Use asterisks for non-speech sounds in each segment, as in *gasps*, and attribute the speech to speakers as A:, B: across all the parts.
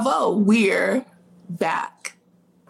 A: Bravo, we're back.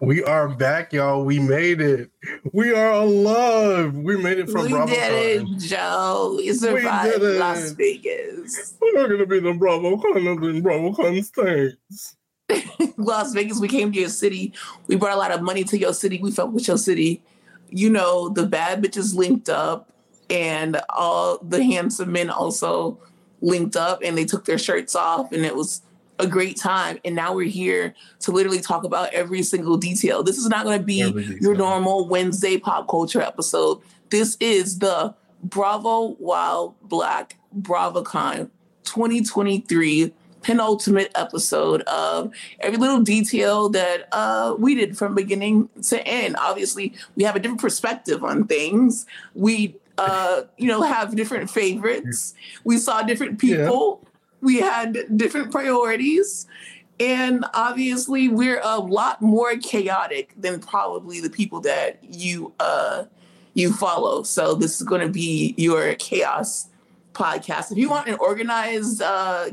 B: We are back, y'all. We made it. We are alive. We made it from
A: we
B: Bravo.
A: did
B: Con.
A: it, Joe. We survived
B: did it.
A: Las Vegas.
B: We're not gonna be the Bravo Con in Bravo Con states. *laughs*
A: Las Vegas, we came to your city. We brought a lot of money to your city. We felt with your city. You know, the bad bitches linked up and all the handsome men also linked up and they took their shirts off and it was a great time. And now we're here to literally talk about every single detail. This is not going to be your normal Wednesday pop culture episode. This is the Bravo Wild Black BravoCon 2023 penultimate episode of every little detail that uh, we did from beginning to end. Obviously, we have a different perspective on things. We, uh, you know, have different favorites. We saw different people. We had different priorities. And obviously, we're a lot more chaotic than probably the people that you uh, you follow. So this is going to be your chaos podcast. If you want an organized uh,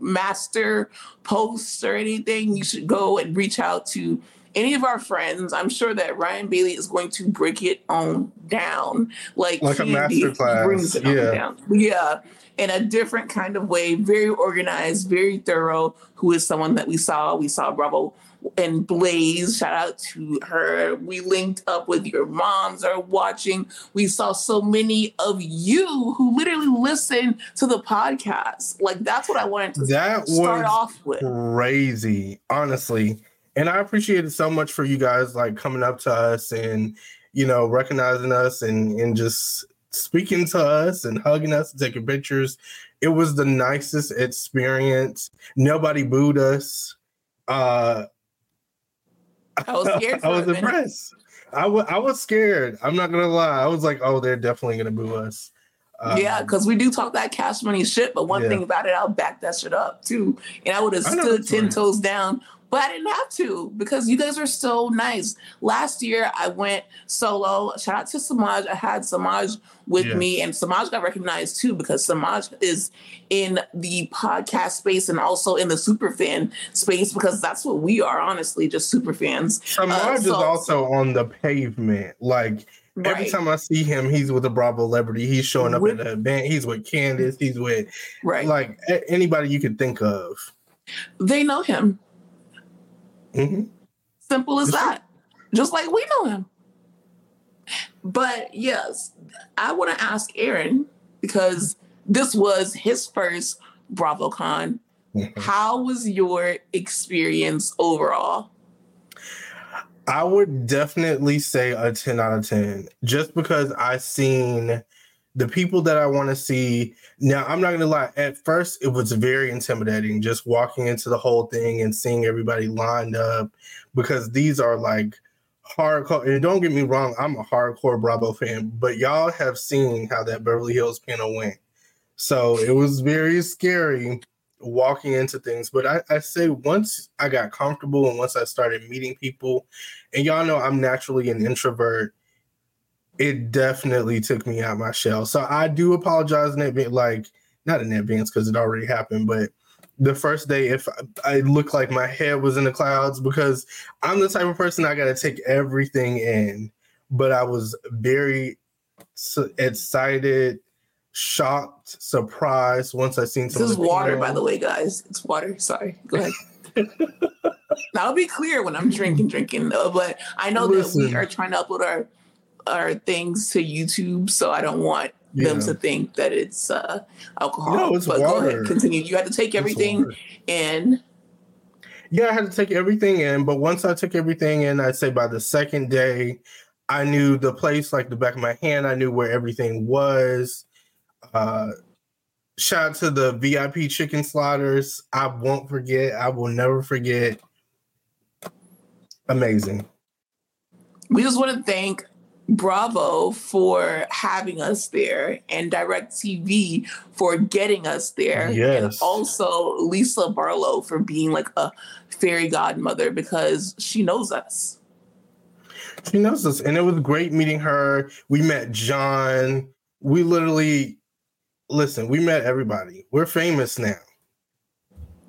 A: master posts or anything, you should go and reach out to any of our friends. I'm sure that Ryan Bailey is going to break it on down like,
B: Like a
A: brings on
B: yeah.
A: down. Yeah. In a different kind of way, very organized, very thorough. Who is someone that we saw? We saw Bravo and Blaze. Shout out to her. We linked up with your moms are watching. We saw so many of you who literally listen to the podcast. Like that's what I wanted to
B: That
A: start
B: was
A: off with.
B: crazy, honestly. And I appreciate it so much for you guys like coming up to us and you know recognizing us and and just speaking to us and hugging us and taking pictures. It was the nicest experience. Nobody booed us. Uh
A: I was scared *laughs*
B: I was impressed. I I was scared. I'm not gonna lie. I was like, oh, they're definitely gonna boo us. Um,
A: yeah, because we do talk that cash money shit, but one
B: Yeah.
A: thing about it, I'll back that shit up too. And I would have stood ten
B: right.
A: toes down, but I didn't have to because you guys are so nice. Last year I went solo. Shout out to Samaj. I had Samaj with
B: Yeah.
A: me, and Samaj got recognized too because Samaj is in the podcast space and also in the super fan space because that's what we are, honestly, just super fans.
B: Samaj
A: Uh,
B: is also on the pavement. Like every time I see him, he's with a Bravo celebrity. He's showing up
A: With-
B: at an event. He's with Candace. He's with
A: right.
B: like anybody you could think of.
A: they know him.
B: Mhm.
A: Simple as that. Just like we know him. But yes, I want to ask Aaron because this was his first BravoCon.
B: Mhm.
A: How was your experience overall?
B: I would definitely say a 10 out of 10 just because I seen the people that I want to see. Now, I'm not going to lie, at first it was very intimidating just walking into the whole thing and seeing everybody lined up because these are like hardcore. And don't get me wrong, I'm a hardcore Bravo fan, but y'all have seen how that Beverly Hills panel went. So it was very scary walking into things. But I, I say once I got comfortable and once I started meeting people, and y'all know I'm naturally an introvert, it definitely took me out my shell. So I do apologize in advance, like not in advance because it already happened, but the first day if I, I looked like my head was in the clouds because I'm the type of person I got to take everything in. But I was very s- excited, shocked, surprised once I seen some.
A: This is water,
B: people.
A: by the way, guys. It's water. Sorry. Go ahead. *laughs* I'll be clear when I'm drinking, drinking though. But I know that we are trying to upload our our things to YouTube, so I don't want them to think that it's uh, alcohol.
B: No, it's
A: but go ahead, continue. You had to take everything in.
B: Yeah, I had to take everything in, but once I took everything in, I'd say by the second day, I knew the place like the back of my hand. I knew where everything was. Uh, shout out to the VIP chicken sliders. I won't forget. I will never forget. Amazing.
A: We just want to thank Bravo for having us there and DirecTV for getting us there. And also Lisa Barlow for being like a fairy godmother because she knows us.
B: She knows us, and it was great meeting her. We met John. We literally listen. We met everybody. We're famous now.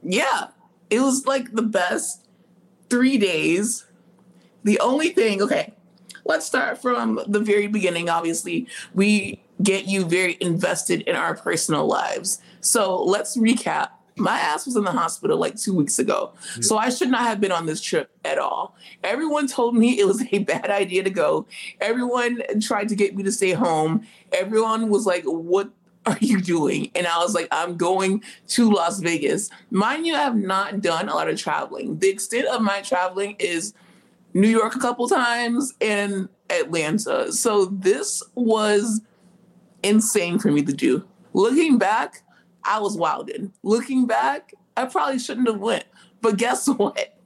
A: Yeah. It was like the best three days. The only thing, okay, let's start from the very beginning. Obviously, we get you very invested in our personal lives. So let's recap. My ass was in the hospital like two weeks ago. Yeah. So I should not have been on this trip at all. Everyone told me it was *laughs* a bad idea to go. Everyone tried to get me to stay home. Everyone was like, What are you doing? And I was like, I'm going to Las Vegas. Mind you, I have not done a lot of traveling. The extent of my traveling is New York a couple times and Atlanta. So this was insane for me to do. Looking back, I was wilding. Looking back, I probably shouldn't have went. But guess *laughs* what?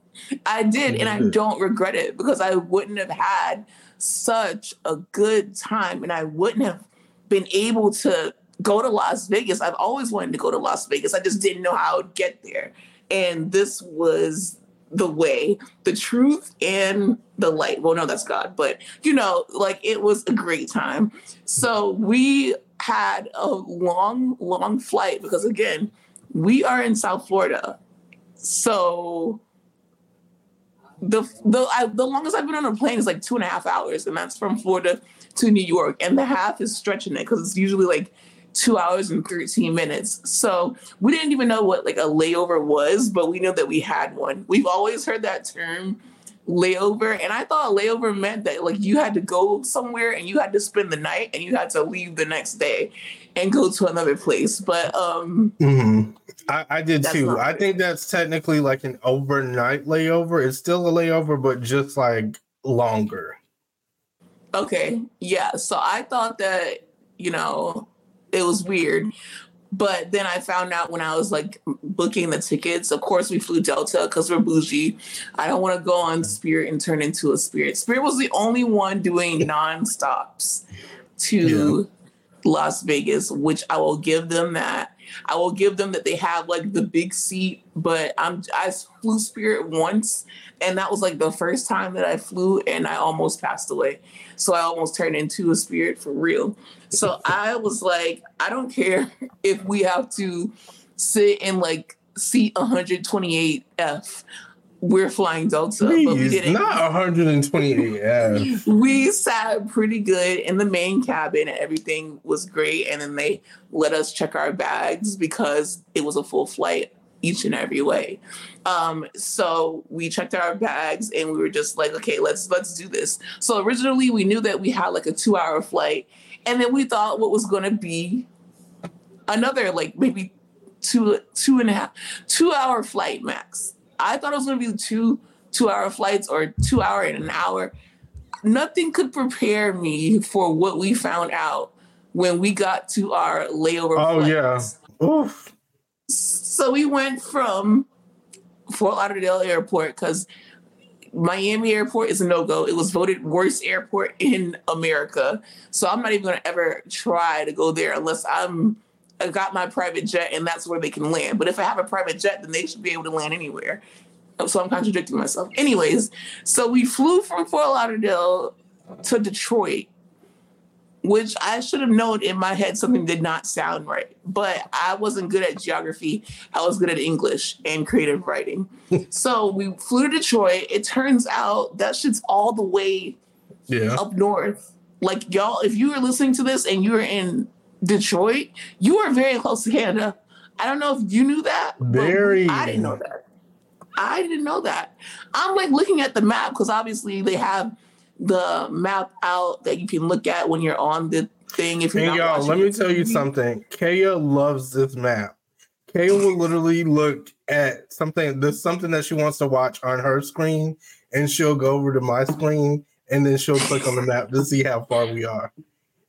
A: I did, and I mm-hmm. don't regret it because I wouldn't have had such a good time and I wouldn't have been able to go to Las Vegas. I've always wanted to go to Las Vegas. I just didn't know how I would get there. And this was the way, the truth, and the light. Well, no, that's God, but you know, like it was a great time. So we had a long, long flight because again, we are in South Florida. So the the I, the longest I've been on a plane is like two and a half hours, and that's from Florida to New York, and the half is stretching it because it's usually like two hours and 13 minutes. So we didn't even know what like a layover was, but we know that we had one. We've always heard that term layover. And I thought layover meant that like you had to go somewhere and you had to spend the night and you had to leave the next day and go to another place. But um
B: mm-hmm. I, I, did too. I think that's technically like an overnight layover. It's still a layover, but just like longer.
A: Okay. Yeah. So I thought that, you know, it was weird. But then I found out when I was like booking the tickets. Of course, we flew Delta because we're bougie. I don't want to go on Spirit and turn into a Spirit. Spirit was the only one doing *laughs* non-stops to yeah. Las Vegas, which I will give them that. I will give them that they have like the big seat, but I'm I flew Spirit once, and that was like the first time that I flew, and I almost passed away. So I almost turned into a spirit for real. So I was like, I don't care *laughs* if we have to sit in like seat 128F. We're flying Delta,
B: Please, but we didn't. Not 128F. *laughs*
A: we sat pretty good in the main cabin and everything was great. And then they let us check our bags because it was a full flight each and every way. Um, so we checked our bags and we were just like, okay, let's let's do this. So originally we knew that we had like a two hour flight, and then we thought what was going to be another like maybe two two and a half two hour flight max. I thought it was going to be two two hour flights or two hour and an hour. Nothing could prepare me for what we found out when we got to our layover.
B: Oh flights. yeah. Oof.
A: So we went from Fort Lauderdale Airport because Miami Airport is a no go. It was voted worst airport in America. So I'm not even going to ever try to go there unless I'm I got my private jet and that's where they can land. But if I have a private jet, then they should be able to land anywhere. So I'm contradicting myself. Anyways, so we flew from Fort Lauderdale to Detroit which I should have known in my head something did not sound right. But I wasn't good at geography. I was good at English and creative writing. *laughs* so we flew to Detroit. It turns out that shit's all the way yeah. up north. Like y'all, if you were listening to this and you were in Detroit, you are very close to Canada. I don't know if you knew that.
B: Very.
A: I didn't know that. I didn't know that. I'm like looking at the map because obviously they have the map out that you can look at when you're on the thing. If
B: and y'all, let me tell you something. Kaya loves this map. Kaya will literally look at something. There's something that she wants to watch on her screen, and she'll go over to my screen, and then she'll click on the map to see how far we are.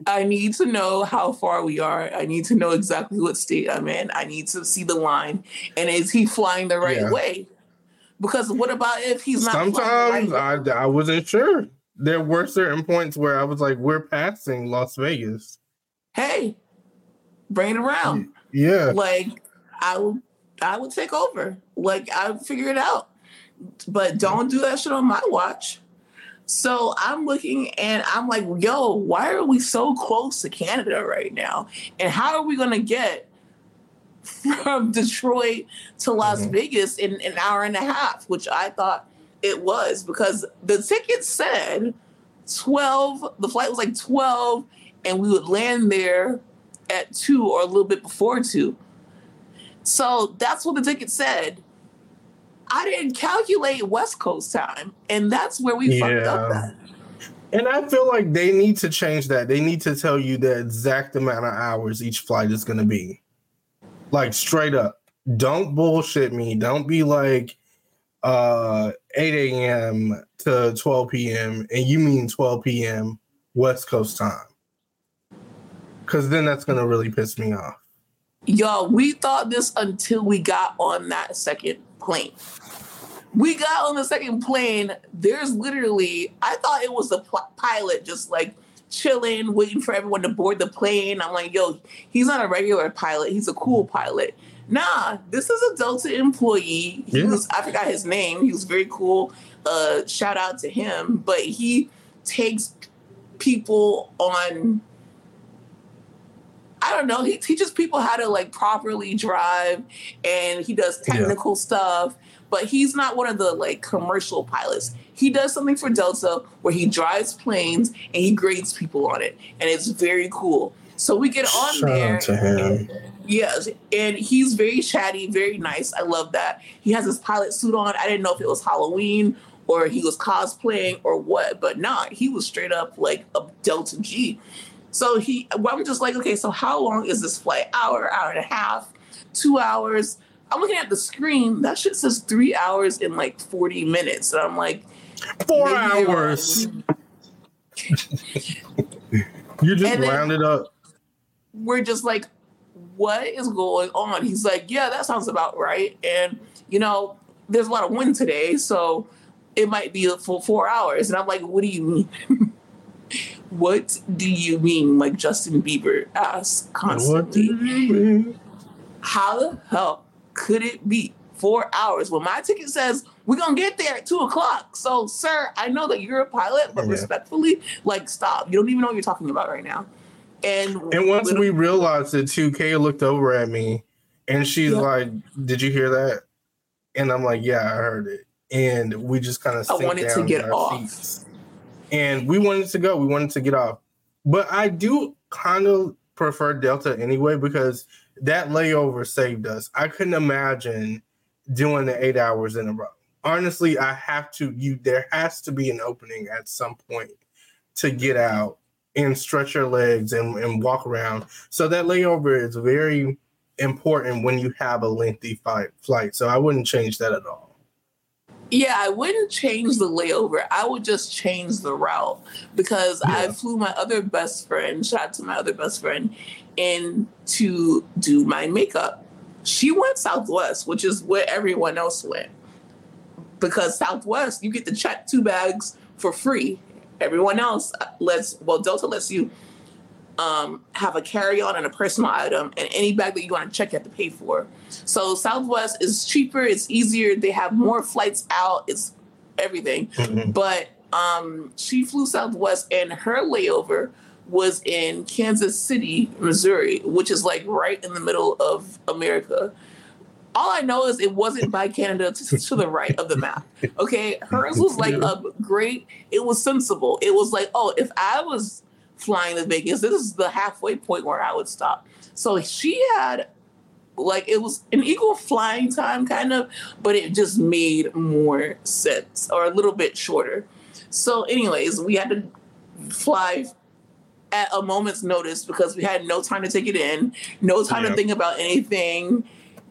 A: I need to know how far we are. I need to know exactly what state I'm in. I need to see the line, and is he flying the right yeah. way? Because what about if he's not?
B: Sometimes right I, I wasn't sure there were certain points where I was like, we're passing Las Vegas.
A: Hey, bring it around.
B: Yeah.
A: Like I would I would take over. Like I would figure it out. But don't do that shit on my watch. So I'm looking and I'm like, yo, why are we so close to Canada right now? And how are we gonna get *laughs* from Detroit to Las mm-hmm. Vegas in an hour and a half, which I thought it was because the ticket said 12, the flight was like 12, and we would land there at 2 or a little bit before 2. So that's what the ticket said. I didn't calculate West Coast time, and that's where we yeah. fucked up at.
B: And I feel like they need to change that. They need to tell you the exact amount of hours each flight is going to be. Like straight up. Don't bullshit me. Don't be like uh 8 a.m. to 12 p.m. and you mean 12 p.m. West Coast time. Cause then that's gonna really piss me off.
A: Y'all, we thought this until we got on that second plane we got on the second plane. There's literally, I thought it was the pilot just like chilling, waiting for everyone to board the plane. I'm like, yo, he's not a regular pilot. He's a cool pilot. Nah, this is a Delta employee. He yeah. was, I forgot his name. He was very cool. Uh, shout out to him. But he takes people on I don't know. He teaches people how to like properly drive and he does technical yeah. stuff but he's not one of the like commercial pilots. He does something for Delta where he drives planes and he grades people on it, and it's very cool. So we get on Shout there. to him. Yes, and he's very chatty, very nice. I love that. He has his pilot suit on. I didn't know if it was Halloween or he was cosplaying or what, but not. Nah, he was straight up like a Delta G. So he, well, I'm just like, okay, so how long is this flight? Hour, hour and a half, two hours. I'm looking at the screen. That shit says three hours in like 40 minutes. And I'm like,
B: four hours. you just rounded up.
A: We're just like, what is going on? He's like, yeah, that sounds about right. And, you know, there's a lot of wind today. So it might be a full four hours. And I'm like, what do you mean? *laughs* what do you mean? Like Justin Bieber asks constantly. How the hell could it be four hours when my ticket says we're gonna get there at two o'clock? So, sir, I know that you're a pilot, but yeah. respectfully, like, stop. You don't even know what you're talking about right now. And
B: and once we realized it too, Kay looked over at me and she's yeah. like, "Did you hear that?" And I'm like, "Yeah, I heard it." And we just kind of
A: I wanted to get off. Seats.
B: And we wanted to go. We wanted to get off. But I do kind of prefer Delta anyway because that layover saved us. I couldn't imagine doing the eight hours in a row. Honestly, I have to. You there has to be an opening at some point to get out and stretch your legs and, and walk around. So that layover is very important when you have a lengthy fight, flight. So I wouldn't change that at all.
A: Yeah, I wouldn't change the layover. I would just change the route because yeah. I flew my other best friend, shout out to my other best friend, in to do my makeup. She went Southwest, which is where everyone else went. Because Southwest, you get to check two bags for free. Everyone else lets, well, Delta lets you um, have a carry on and a personal item, and any bag that you want to check, you have to pay for. So Southwest is cheaper, it's easier, they have more flights out, it's everything. Mm-hmm. But um, she flew Southwest, and her layover was in Kansas City, Missouri, which is like right in the middle of America. All I know is it wasn't by Canada to, to the right of the map. Okay, hers was like a great. It was sensible. It was like, oh, if I was flying to Vegas, this is the halfway point where I would stop. So she had like it was an equal flying time kind of but it just made more sense or a little bit shorter so anyways we had to fly at a moment's notice because we had no time to take it in, no time to think about anything,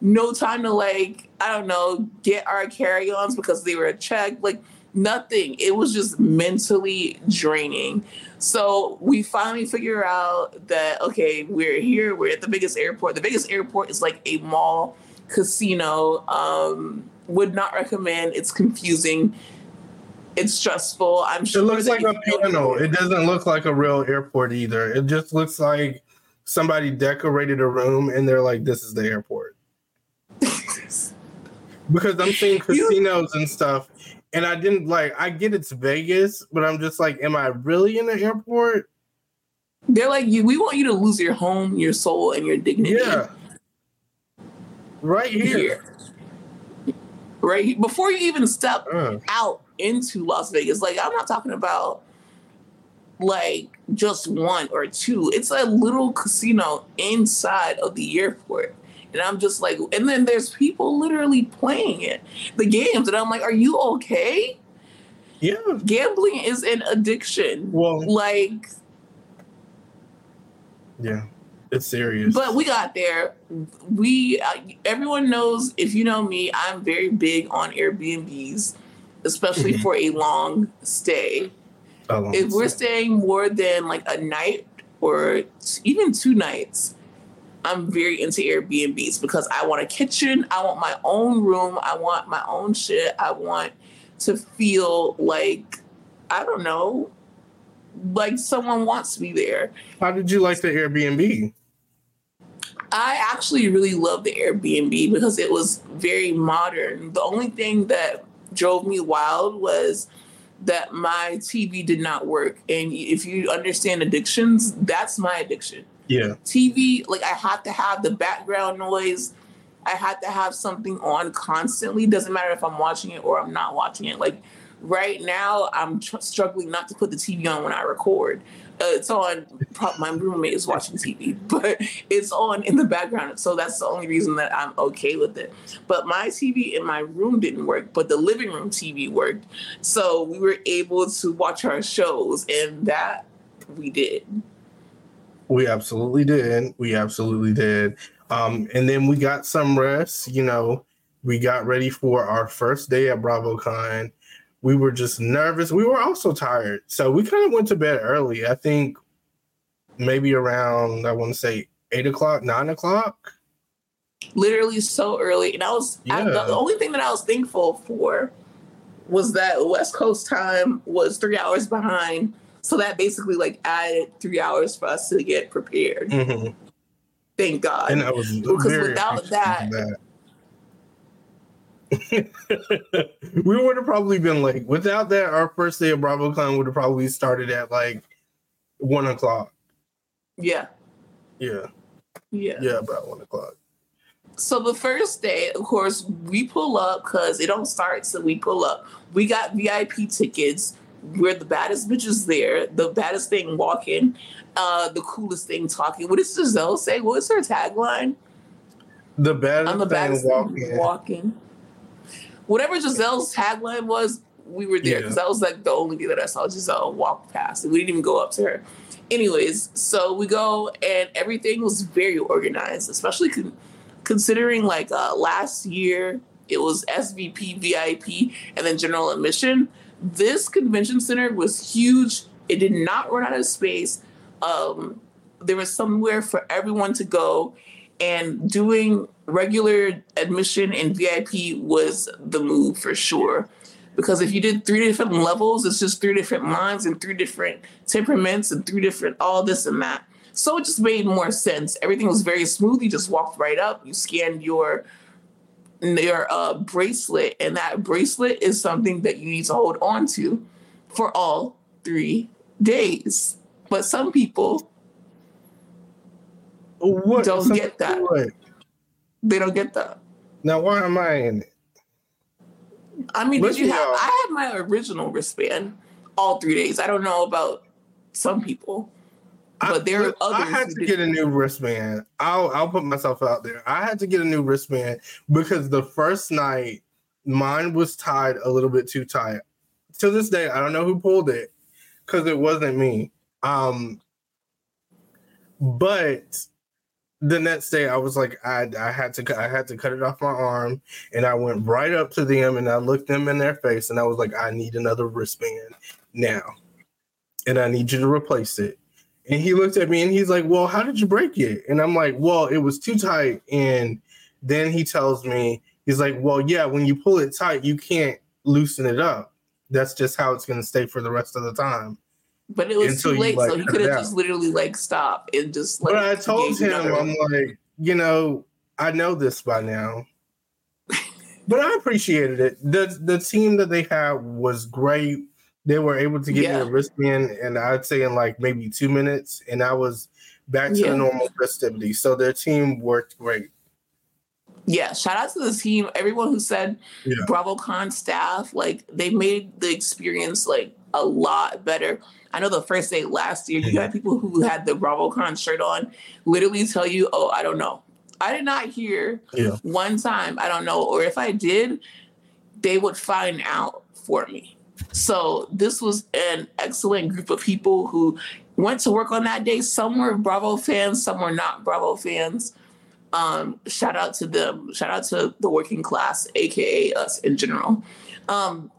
A: no time to like, I don't know, get our carry-ons because they were checked, like nothing. It was just mentally draining. So we finally figure out that okay, we're here, we're at the biggest airport. The biggest airport is like a mall casino. Um, would not recommend. It's confusing it's stressful. I'm sure.
B: It looks like a piano. It doesn't look like a real airport either. It just looks like somebody decorated a room and they're like, "This is the airport." Because I'm seeing *laughs* casinos and stuff, and I didn't like. I get it's Vegas, but I'm just like, am I really in the airport?
A: They're like, you. We want you to lose your home, your soul, and your dignity.
B: Yeah. right here. here.
A: Right before you even step uh. out into Las Vegas. Like I'm not talking about like just one or two. It's a little casino inside of the airport. And I'm just like, and then there's people literally playing it, the games. And I'm like, are you okay?
B: Yeah.
A: Gambling is an addiction. Well, like,
B: yeah, it's serious.
A: But we got there. We, uh, everyone knows, if you know me, I'm very big on Airbnbs, especially for a long stay if we're staying more than like a night or even two nights, I'm very into Airbnbs because I want a kitchen, I want my own room, I want my own shit, I want to feel like I don't know, like someone wants me there.
B: How did you like the Airbnb?
A: I actually really love the Airbnb because it was very modern. The only thing that drove me wild was that my TV did not work. And if you understand addictions, that's my addiction.
B: Yeah.
A: TV, like I had to have the background noise. I had to have something on constantly. Doesn't matter if I'm watching it or I'm not watching it. Like right now, I'm tr- struggling not to put the TV on when I record uh, it's on. My roommate is watching TV, *laughs* but it's on in the background. So that's the only reason that I'm okay with it. But my TV in my room didn't work, but the living room TV worked. So we were able to watch our shows, and that we did.
B: We absolutely did. We absolutely did. Um, and then we got some rest. You know, we got ready for our first day at BravoCon we were just nervous. We were also tired. So we kind of went to bed early. I think maybe around, I want to say eight o'clock, nine o'clock.
A: Literally so early. And I was, yeah. I, the only thing that I was thankful for was that West Coast time was three hours behind. So that basically like added three hours for us to get prepared. Mm-hmm. Thank God.
B: And I was because without that, that *laughs* we would have probably been like, without that, our first day of BravoCon would have probably started at like one o'clock.
A: Yeah.
B: Yeah.
A: Yeah.
B: Yeah, about one o'clock.
A: So the first day, of course, we pull up because it don't start so we pull up. We got VIP tickets. We're the baddest bitches there, the baddest thing walking, uh, the coolest thing talking. What does Gizelle say? What is her tagline?
B: The baddest, I'm the baddest thing
A: walking. walking whatever Gizelle's tagline was, we were there because yeah. that was like the only day that I saw Gizelle walk past, and we didn't even go up to her. Anyways, so we go, and everything was very organized, especially con- considering like uh, last year it was SVP, VIP, and then general admission. This convention center was huge. It did not run out of space. Um, there was somewhere for everyone to go, and doing regular admission and VIP was the move for sure. Because if you did three different levels, it's just three different minds and three different temperaments and three different all this and that. So it just made more sense. Everything was very smooth. You just walked right up. You scanned your your uh, bracelet, and that bracelet is something that you need to hold on to for all three days. But some people what? don't some get that. What? They don't get that.
B: Now, why am I in it?
A: I mean, did you have? I had my original wristband all three days. I don't know about some people, but I, there are others.
B: I had to get a new wristband. I'll I'll put myself out there. I had to get a new wristband because the first night mine was tied a little bit too tight. To this day, I don't know who pulled it because it wasn't me. Um, but the next day I was like I I had to I had to cut it off my arm and I went right up to them and I looked them in their face and I was like I need another wristband now and I need you to replace it. And he looked at me and he's like, "Well, how did you break it?" And I'm like, "Well, it was too tight." And then he tells me he's like, "Well, yeah, when you pull it tight, you can't loosen it up. That's just how it's going to stay for the rest of the time."
A: But it was too late, like, so he could have just literally like stopped and just.
B: Like, but I told him, I'm like, you know, I know this by now. *laughs* but I appreciated it. the The team that they had was great. They were able to get yeah. me a wristband, and I'd say in like maybe two minutes, and I was back to yeah. the normal festivity. So their team worked great.
A: yeah, shout out to the team, everyone who said
B: Yeah.
A: BravoCon staff, like they made the experience like a lot better. I know the first day last year, you had mm-hmm. people who had the BravoCon shirt on literally tell you, "Oh, I don't know." I did not hear
B: Yeah.
A: one time, I don't know, or if I did, they would find out for me. So this was an excellent group of people who went to work on that day. Some were Bravo fans, some were not Bravo fans. Um, shout out to them. Shout out to the working class, aka us in general. Um,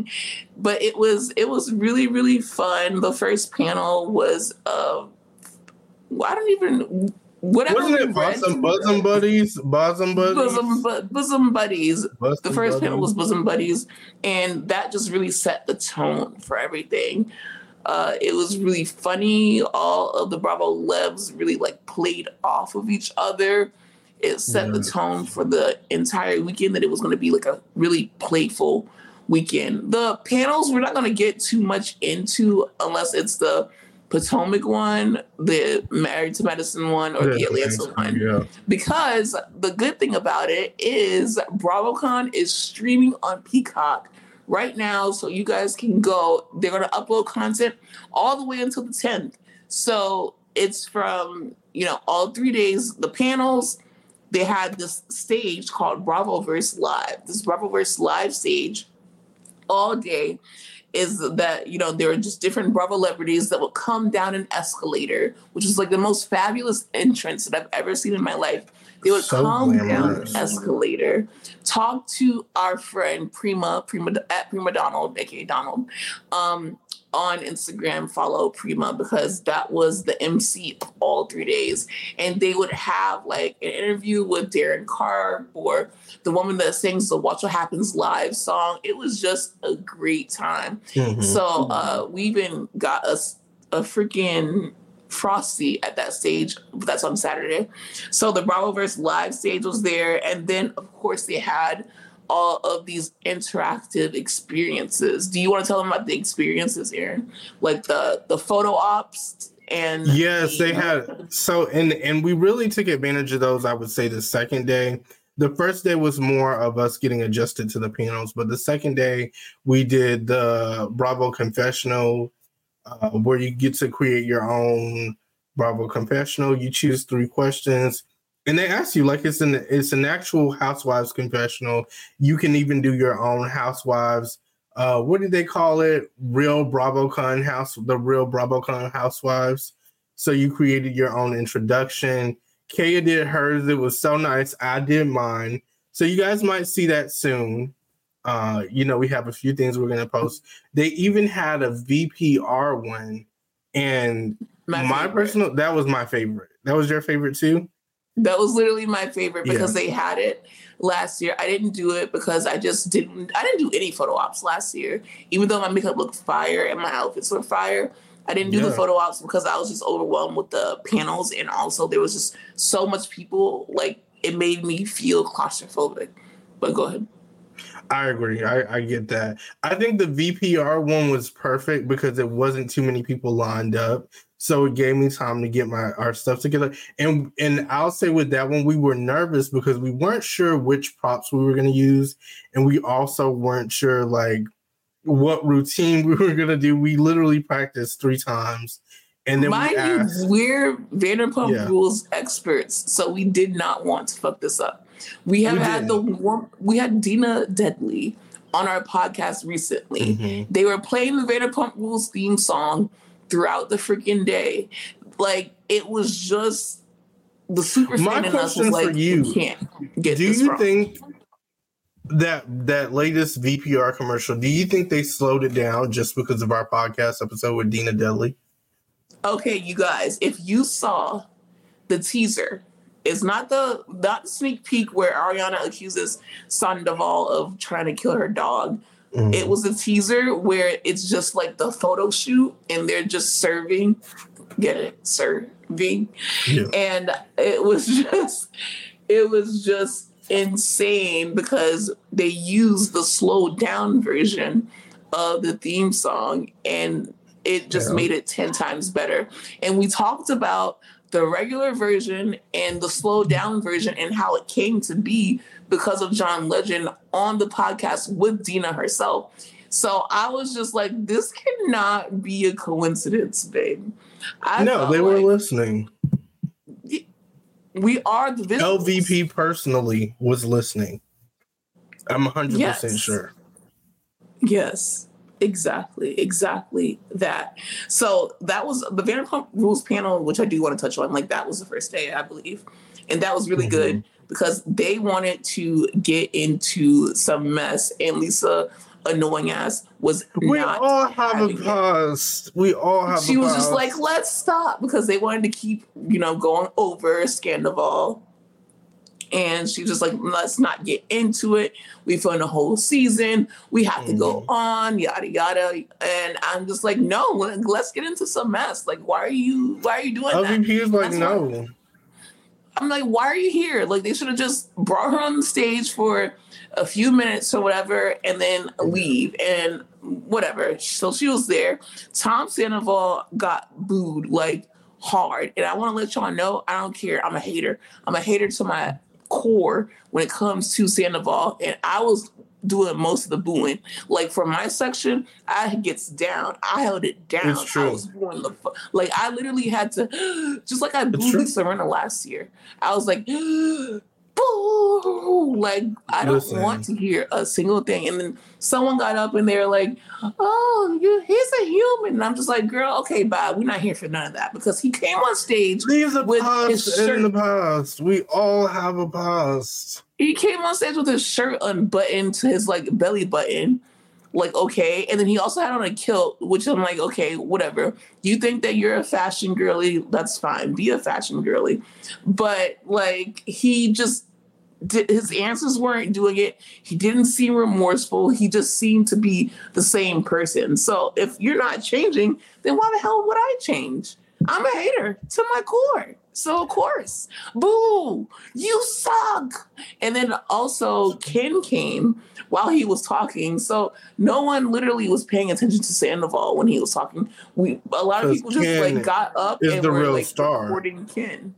A: *laughs* but it was it was really really fun. The first panel was uh, I don't even whatever.
B: Wasn't it bosom, bosom buddies? Bosom buddies.
A: bosom, bu- bosom buddies.
B: Bosom
A: the first panel was bosom buddies and that just really set the tone for everything. Uh, it was really funny. All of the bravo lebs really like played off of each other. It set the tone for the entire weekend that it was going to be like a really playful weekend. The panels we're not going to get too much into unless it's the potomac one the married to medicine one or the
B: Yeah,
A: atlanta one
B: Yeah.
A: because the good thing about it is BravoCon is streaming on Peacock right now, so you guys can go. They're going to upload content all the way until the 10th. So it's from you know all three days. The panels they had this stage called Bravoverse Live. This Bravoverse Live stage all day is that you know there are just different Bravo celebrities that will come down an escalator, which is like the most fabulous entrance that I've ever seen in my life. They would
B: So
A: come
B: glamorous.
A: down an escalator, talk to our friend Prima, Prima at Prima Donald, aka Donald, um, on Instagram. Follow Prima because that was the MC of all three days, and they would have like an interview with Daryn Carp or the woman that sings the "Watch What Happens" live song. It was just a great time.
B: Mhm.
A: So uh, we even got us a freaking frosty at that stage. but That's on Saturday. So the Bravoverse live stage was there, and then of course they had all of these interactive experiences. Do you want to tell them about the experiences, Aaron? Like the the photo ops and
B: Yes, they
A: the-
B: had so and and we really took advantage of those. I would say the second day. The first day was more of us getting adjusted to the panels, but the second day we did the Bravo confessional, uh, where you get to create your own Bravo confessional. You choose three questions, and they ask you like it's an it's an actual housewives confessional. You can even do your own housewives. Uh, what did they call it? Real BravoCon house, the real BravoCon housewives. So you created your own introduction. Kaya did hers. It was so nice. I did mine. So you guys might see that soon. Uh, you know, we have a few things we're gonna post. They even had a VPR one, and my,
A: favorite.
B: personal that was my favorite. That was your favorite too.
A: That was literally my favorite
B: Yeah.
A: because they had it last year. I didn't do it because I just didn't. I didn't do any photo ops last year, even though my makeup looked fire and my outfits were fire. I didn't do the photo ops because I was just overwhelmed with the panels, and also there was just so much people. Like it made me feel claustrophobic. But go ahead.
B: I agree. I, I get that. I think the VPR one was perfect because it wasn't too many people lined up. So it gave me time to get my our stuff together. And and I'll say with that one, we were nervous because we weren't sure which props we were gonna use. And we also weren't sure like what routine *laughs* we were gonna do. We literally practiced three times. And then
A: Mind
B: we
A: you,
B: asked,
A: we're Vanderpump
B: Yeah.
A: Rules experts, so we did not want to fuck this up. We have
B: We
A: had the warm, we had Dina Dudley on our podcast recently.
B: Mhm.
A: They were playing the Vanderpump Rules theme song throughout the freaking day. Like it was just the super
B: My
A: fan in us was
B: question for
A: like,
B: you,
A: you can't get
B: do you
A: wrong.
B: think that that latest VPR commercial, do you think they slowed it down just because of our podcast episode with Dina Dudley?
A: Okay, you guys, if you saw the teaser, it's not the not the sneak peek where Ariana accuses Sandoval of trying to kill her dog.
B: Mm.
A: It was a teaser where it's just like the photo shoot and they're just serving, get it, serving.
B: Yeah.
A: And it was *laughs* just it was just insane because they used the slowed down version of the theme song and it just
B: Yeah.
A: made it 10 times better. And we talked about the regular version and the slow down version and how it came to be because of John Legend on the podcast with Dina herself. So I was just like, this cannot be a coincidence, babe. I
B: no, they were listening.
A: We are the
B: visuals. LVP personally was listening. I'm 100% yes. sure.
A: Yes, exactly. Exactly that. So that was the Vanderpump Rules panel, which I do want to touch on. Like, that was the first day, I believe. And that was really mm-hmm. good because they wanted to get into some mess. And Lisa annoying ass was
B: we all have a past. It. We all have.
A: She was past. just like, let's stop because they wanted to keep you know going over Scandoval. And she was just like, let's not get into it. We've filmed a whole season. We have to go mm-hmm. on, yada yada. And I'm just like, no, let's get into some mess. Like, why are you why are you doing LVP that? LVP
B: is like, That's no. Why.
A: I'm like, why are you here? Like, they should have just brought her on the stage for a few minutes or whatever and then leave and whatever. So she was there. Tom Sandoval got booed like hard. And I want to let y'all know I don't care. I'm a hater. I'm a hater to my core when it comes to Sandoval. And I was doing most of the booing. Like for my section, I gets down. I held it down. It's true. I was booing the like I literally had to *gasps* just like I booed Serena last year. I was like *gasps* boo like I don't Listen. want to hear a single thing. And then someone got up and they're like, "Oh, you, he's a human." And I'm just like, "Girl, okay, bye. We're not here for none of that." Because he came on stage
B: Leave the with past his shirt. in the past. We all have a past.
A: He came on stage with his shirt unbuttoned to his like belly button. Like okay, and then he also had on a kilt, which I'm like, okay, whatever. You think that you're a fashion girly? That's fine. Be a fashion girly, but like he just his answers weren't doing it. He didn't seem remorseful. He just seemed to be the same person. So if you're not changing, then why the hell would I change? I'm a hater to my core. So of course, boo, you suck. And then also Ken came while he was talking. So no one literally was paying attention to Sandoval when he was talking. We a lot of people just Ken like got up and were like star. recording Ken.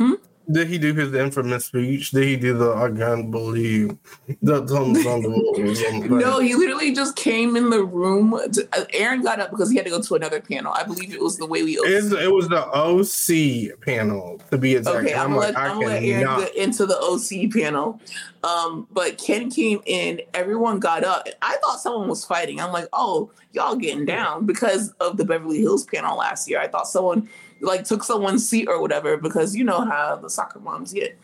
B: Hmm? Did he do his infamous speech? Did he do the I can't believe that on
A: the No, he literally just came in the room. To, uh, Aaron got up because he had to go to another panel. I believe it was the way we.
B: It was the OC panel to be exact.
A: Okay, I'm, I'm like, let, I'm let Aaron get into the OC panel. Um, but Ken came in. Everyone got up. I thought someone was fighting. I'm like, oh, y'all getting down because of the Beverly Hills panel last year. I thought someone like took someone's seat or whatever because you know how the soccer moms get.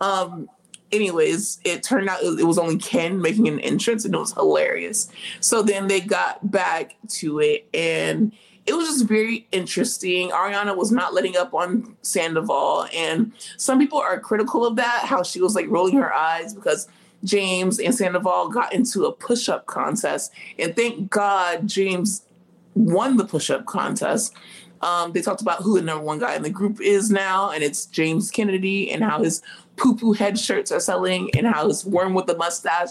A: Um, anyways, it turned out it was only Ken making an entrance and it was hilarious. So then they got back to it and it was just very interesting. Ariana was not letting up on Sandoval, and some people are critical of that, how she was like rolling her eyes because James and Sandoval got into a push up contest. And thank God James won the push up contest um, they talked about who the number one guy in the group is now, and it's James Kennedy, and how his poo poo head shirts are selling, and how his worm with the mustache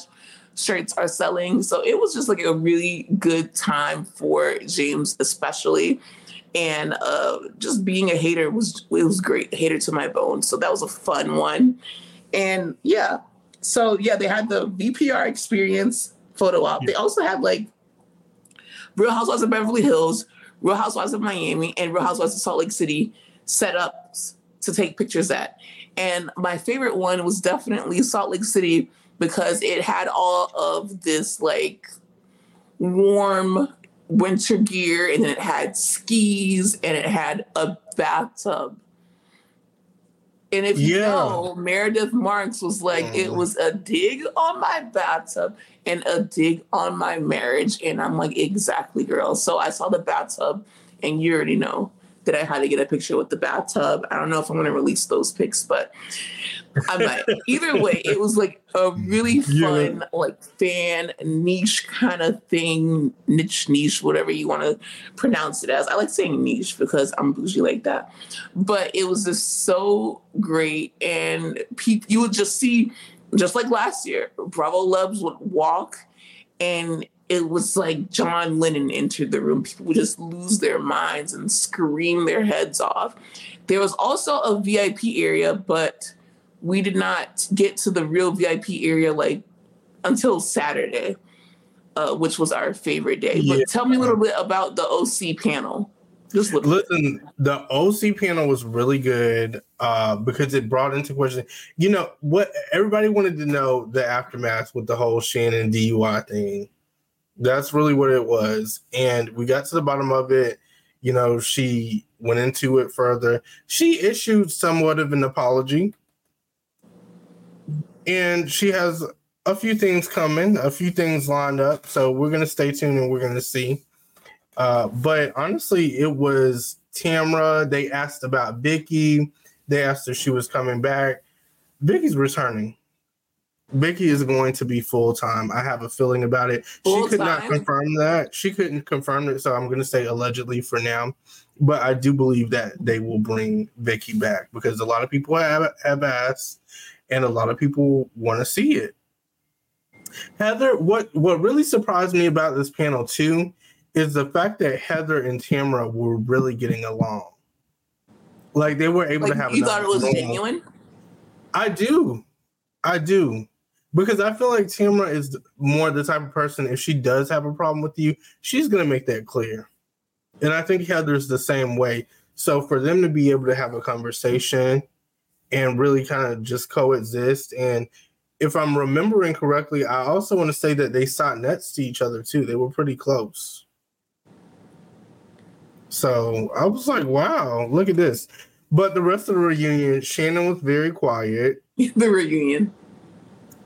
A: shirts are selling. So it was just like a really good time for James, especially. And uh, just being a hater was it was great, hater to my bones. So that was a fun one. And yeah, so yeah, they had the VPR experience photo op. They also had like Real Housewives of Beverly Hills, Real Housewives of Miami and Real Housewives of Salt Lake City set up to take pictures at. And my favorite one was definitely Salt Lake City because it had all of this like warm winter gear and it had skis and it had a bathtub. And if you yeah. know, Meredith Marks was like, mm. it was a dig on my bathtub and a dig on my marriage. And I'm like, exactly, girl. So I saw the bathtub, and you already know that I had to get a picture with the bathtub. I don't know if I'm going to release those pics, but I might. Either way, it was like a really *laughs* fun, yeah. like fan niche kind of thing, niche, niche, whatever you want to pronounce it as. I like saying niche because I'm bougie like that. But it was just so great. And pe- you would just see just like last year, Bravo Loves would walk and it was like John Lennon entered the room. People would just lose their minds and scream their heads off. There was also a VIP area, but we did not get to the real VIP area like until Saturday, uh, which was our favorite day. But yeah. tell me a little bit about the OC panel.
B: Just listen, the OC panel was really good uh, because it brought into question, you know, what everybody wanted to know the aftermath with the whole Shannon DUI thing. That's really what it was. And we got to the bottom of it. You know, she went into it further. She issued somewhat of an apology. And she has a few things coming, a few things lined up. So we're going to stay tuned and we're going to see. Uh, but honestly, it was Tamra. They asked about Vicki. They asked if she was coming back. Vicki's returning. Vicki is going to be full time. I have a feeling about it. Full she could time. not confirm that. She couldn't confirm it, so I'm going to say allegedly for now. But I do believe that they will bring Vicki back because a lot of people have have asked, and a lot of people want to see it. Heather, what what really surprised me about this panel too is the fact that Heather and Tamra were really getting along. Like they were able like, to have.
A: You thought it was genuine.
B: I do, I do because I feel like Tamra is more the type of person if she does have a problem with you, she's gonna make that clear. And I think Heather's the same way. So for them to be able to have a conversation and really kind of just coexist, and if I'm remembering correctly, I also want to say that they sat next to each other too. They were pretty close. So I was like, wow, look at this. But the rest of the reunion, Shannon was very quiet. *laughs*
A: the reunion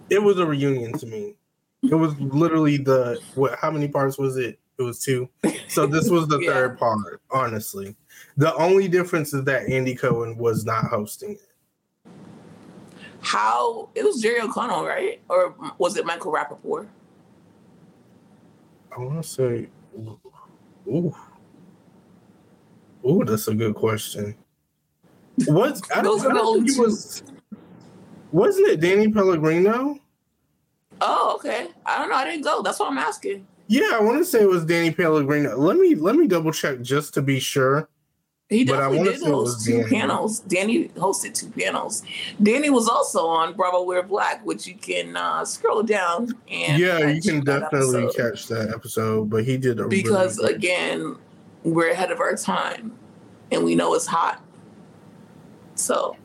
B: it was a reunion to me. It was literally the what? How many parts was it? It was two. So this was the *laughs* yeah. third part. Honestly, the only difference is that Andy Cohen was not hosting it.
A: How it was Jerry O'Connell, right? Or was it Michael Rapaport?
B: I want to say, ooh, ooh, that's a good question. What? I don't, I don't think it was. Wasn't it Danny Pellegrino?
A: Oh, okay. I don't know. I didn't go. That's what I'm asking.
B: Yeah, I want to say it was Danny Pellegrino. Let me let me double check just to be sure.
A: He definitely did host two Danny. panels. Danny hosted two panels. Danny was also on Bravo While Black, which you can uh, scroll down and
B: yeah, you can definitely that catch that episode. But he did a
A: because really again, we're ahead of our time, and we know it's hot. So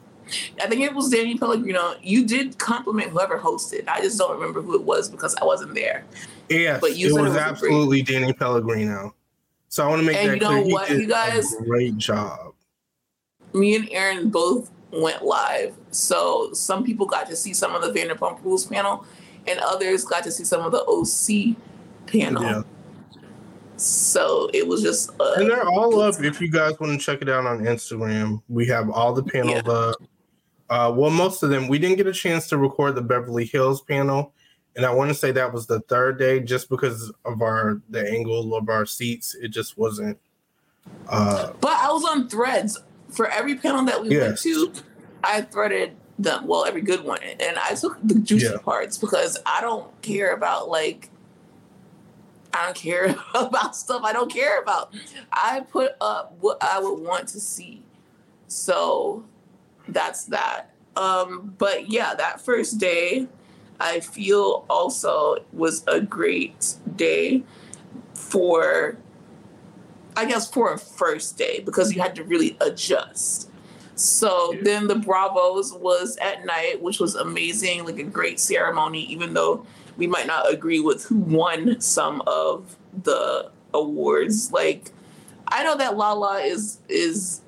A: I think it was Danny Pellegrino. You did compliment whoever hosted. I just don't remember who it was because I wasn't there.
B: Yes, but you it was, it was absolutely. Danny Pellegrino. So I want to make and that you know clear. what, you guys, great job.
A: Me and Aaron both went live, so some people got to see some of the Vanderpump Rules panel, and others got to see some of the OC panel. Yeah. So it was just, uh,
B: and they're all up. If you guys want to check it out on Instagram, we have all the panels yeah. up. Uh, well, most of them. We didn't get a chance to record the Beverly Hills panel, and I want to say that was the third day, just because of our the angle of our seats. It just wasn't. Uh,
A: but I was on threads for every panel that we went to. I threaded them. Well, every good one, and I took the juicy yeah. parts because I don't care about like. I don't care *laughs* about stuff I don't care about. I put up what I would want to see. So that's that. Um, but yeah, that first day, I feel also was a great day for, I guess, for a first day because you had to really adjust. So yeah. then the Bravos was at night, which was amazing, like a great ceremony, even though we might not agree with who won some of the awards. Like, I know that Lala is is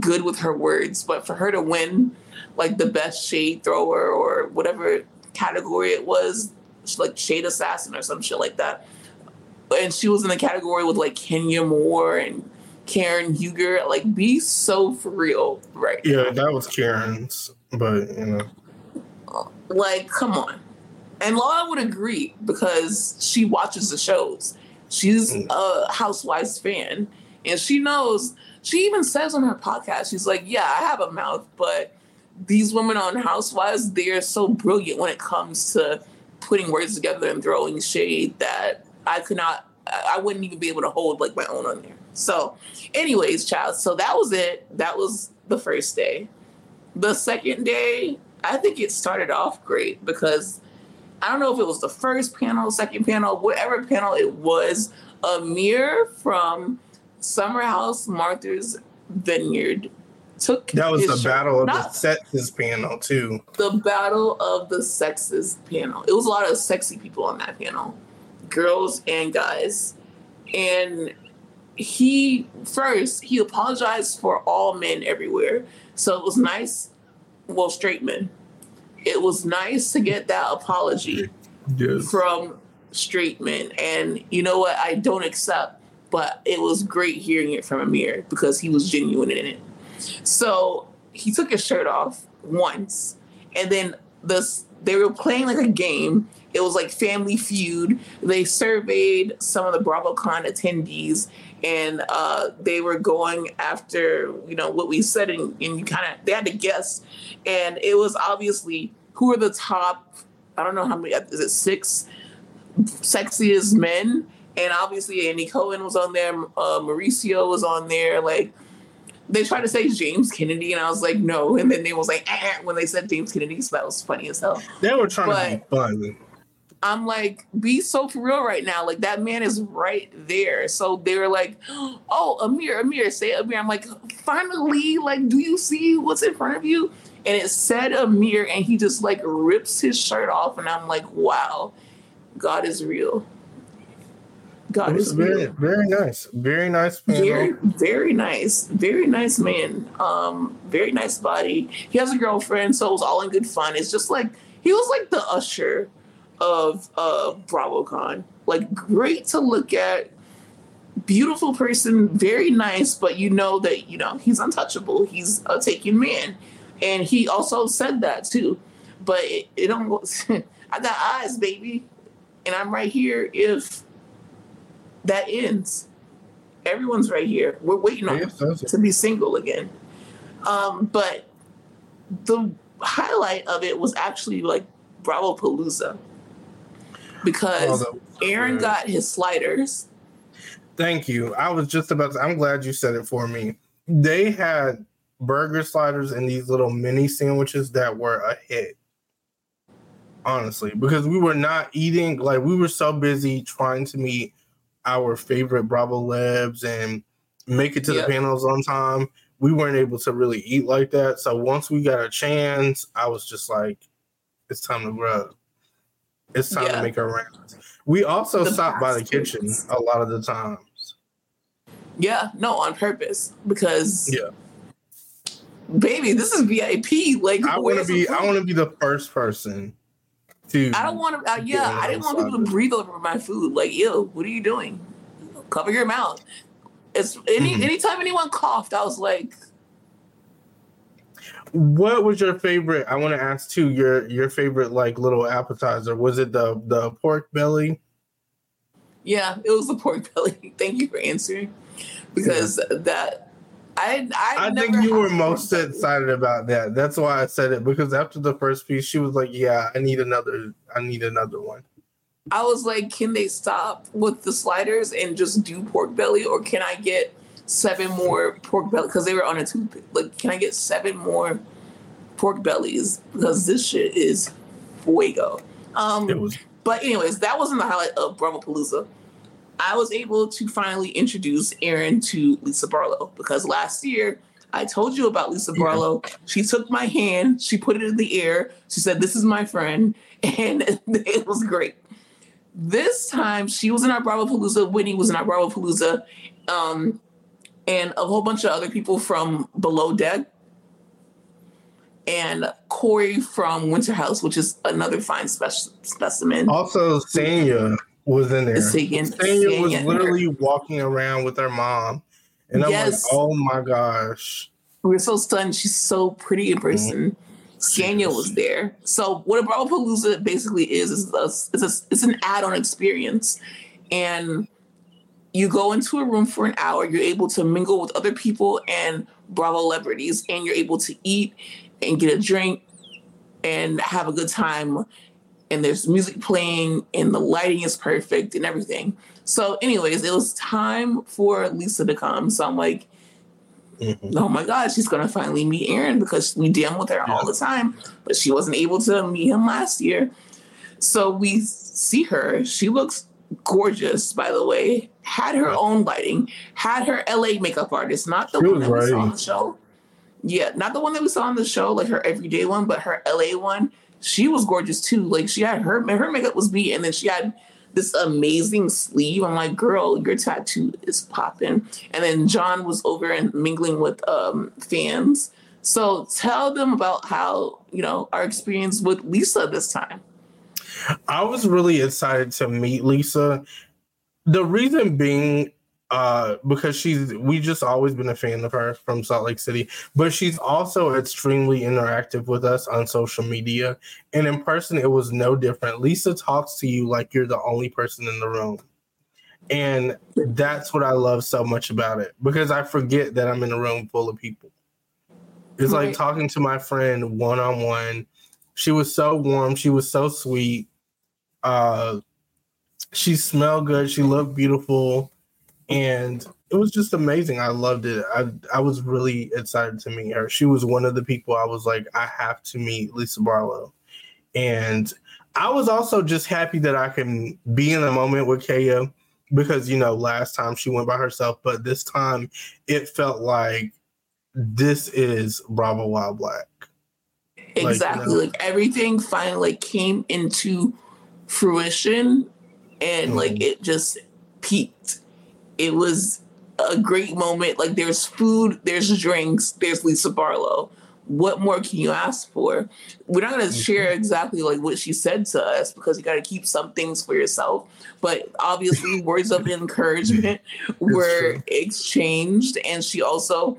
A: good with her words, but for her to win like the best shade thrower or whatever category it was, like shade assassin or some shit like that. And she was in the category with like Kenya Moore and Karen Huger. Like, be so for real, right?
B: Yeah, now. that was Karen's, but you know,
A: like, come on. And Laura would agree because she watches the shows. She's mm. a Housewives fan, and she knows she even says on her podcast, she's like, Yeah, I have a mouth, but these women on Housewives, they're so brilliant when it comes to putting words together and throwing shade that I could not. I wouldn't even be able to hold like my own on there. So, anyways, child. So that was it. That was the first day. The second day, I think it started off great because I don't know if it was the first panel, second panel, whatever panel it was. Amir from Summer House Martha's Vineyard took
B: that was the
A: shirt,
B: battle of the sexes panel too.
A: The battle of the sexes panel. It was a lot of sexy people on that panel, girls and guys, and he first he apologized for all men everywhere. So it was nice. Well, straight men. It was nice to get that apology yes. from straight men, and you know what? I don't accept, but it was great hearing it from Amir because he was genuine in it. So he took his shirt off once, and then this they were playing like a game. It was like Family Feud. They surveyed some of the BravoCon attendees, and uh, they were going after you know what we said, and, and you kind of they had to guess, and it was obviously who are the top. I don't know how many. Is it six sexiest men? And obviously Andy Cohen was on there. Uh, Mauricio was on there. Like they tried to say James Kennedy, and I was like, no. And then they was like, eh, when they said James Kennedy, so that was funny as hell.
B: They were trying but to be fun.
A: I'm like, be so for real right now. Like that man is right there. So they were like, oh, Amir, Amir, say Amir. I'm like, finally, like, do you see what's in front of you? And it said Amir, and he just like rips his shirt off, and I'm like, wow, God is real.
B: God is very, real. very nice, very nice.
A: Panel. Very, very nice, very nice man. Um, very nice body. He has a girlfriend, so it was all in good fun. It's just like he was like the usher of uh BravoCon. Like great to look at, beautiful person, very nice, but you know that you know he's untouchable. He's a taken man, and he also said that too. But it, it don't. *laughs* I got eyes, baby, and I'm right here if that ends. Everyone's right here. We're waiting on to be single again. Um, but the highlight of it was actually like Bravo Palooza because oh, Aaron got his sliders.
B: Thank you. I was just about to, I'm glad you said it for me. They had burger sliders and these little mini sandwiches that were a hit. Honestly, because we were not eating, like, we were so busy trying to meet our favorite Bravolebs and make it to yep. the panels on time. We weren't able to really eat like that. So once we got a chance, I was just like, it's time to grow. It's time yeah. to make our rounds. We also the stopped by the kitchen a lot of the times.
A: Yeah, no, on purpose because
B: yeah,
A: baby, this is VIP. Like
B: I want to be, I want to be the first person
A: to. I don't want to. Uh, yeah, I didn't want people to breathe over my food. Like, ew, what are you doing? Cover your mouth. It's any mm-hmm. anytime anyone coughed, I was like.
B: What was your favorite? I want to ask too. Your your favorite like little appetizer was it the the pork belly?
A: Yeah, it was the pork belly. *laughs* Thank you for answering, because yeah. that I I,
B: I think you were most excited about that. That's why I said it because after the first piece, she was like, "Yeah, I need another. I need another one."
A: I was like, "Can they stop with the sliders and just do pork belly, or can I get seven more pork belly? Because they were on a two. Like, can I get seven more pork bellies? Because this shit is fuego." Um, was. But anyways, that wasn't the highlight of Bravo Palooza. I was able to finally introduce Aaron to Lisa Barlow because last year I told you about Lisa Barlow. She took my hand, she put it in the air, she said, This is my friend, *laughs* and it was great. This time she was in our Bravo Palooza, Whitney was in our Bravo Palooza, um, and a whole bunch of other people from Below Deck. And Corey from Winter House, which is another fine spe- specimen.
B: Also, Sanya was in there. Sanya was literally her. walking around with her mom. And I'm yes. like, oh my gosh.
A: We were so stunned. She's so pretty in person. Mm-hmm. was there. So what a Bravo Palooza basically is is a, it's, a, it's an add-on experience, and you go into a room for an hour. You're able to mingle with other people and Bravo celebrities, and you're able to eat and get a drink and have a good time and there's music playing and the lighting is perfect and everything. So, anyways, it was time for Lisa to come. So I'm like, mm-hmm. oh my God, she's gonna finally meet Aaron because we DM with her yeah. all the time, but she wasn't able to meet him last year. So we see her. She looks gorgeous, by the way. Had her own lighting, had her LA makeup artist, not the she one that right. we saw on the show. Yeah, not the one that we saw on the show, like her everyday one, but her LA one she was gorgeous too. Like she had her her makeup was beat, and then she had this amazing sleeve. I'm like, girl, your tattoo is popping. And then John was over and mingling with um, fans. So tell them about how you know our experience with Lisa this time.
B: I was really excited to meet Lisa. The reason being uh because she's we just always been a fan of her from Salt Lake City, but she's also extremely interactive with us on social media. And in person it was no different. Lisa talks to you like you're the only person in the room. And that's what I love so much about it because I forget that I'm in a room full of people. It's right. like talking to my friend one on one. She was so warm, she was so sweet. Uh she smelled good, she looked beautiful and it was just amazing. I loved it. I I was really excited to meet her. She was one of the people I was like, I have to meet Lisa Barlow, and I was also just happy that I can be in the moment with Kaya because you know last time she went by herself, but this time it felt like this is Bravo While Black.
A: Exactly, like, you know? like everything finally came into fruition, and mm-hmm. like it just peaked it was a great moment. Like there's food, there's drinks, there's Lisa Barlow. What more can you ask for? We're not to share mm-hmm. exactly like what she said to us because you got to keep some things for yourself. But obviously, *laughs* words of encouragement were exchanged, and she also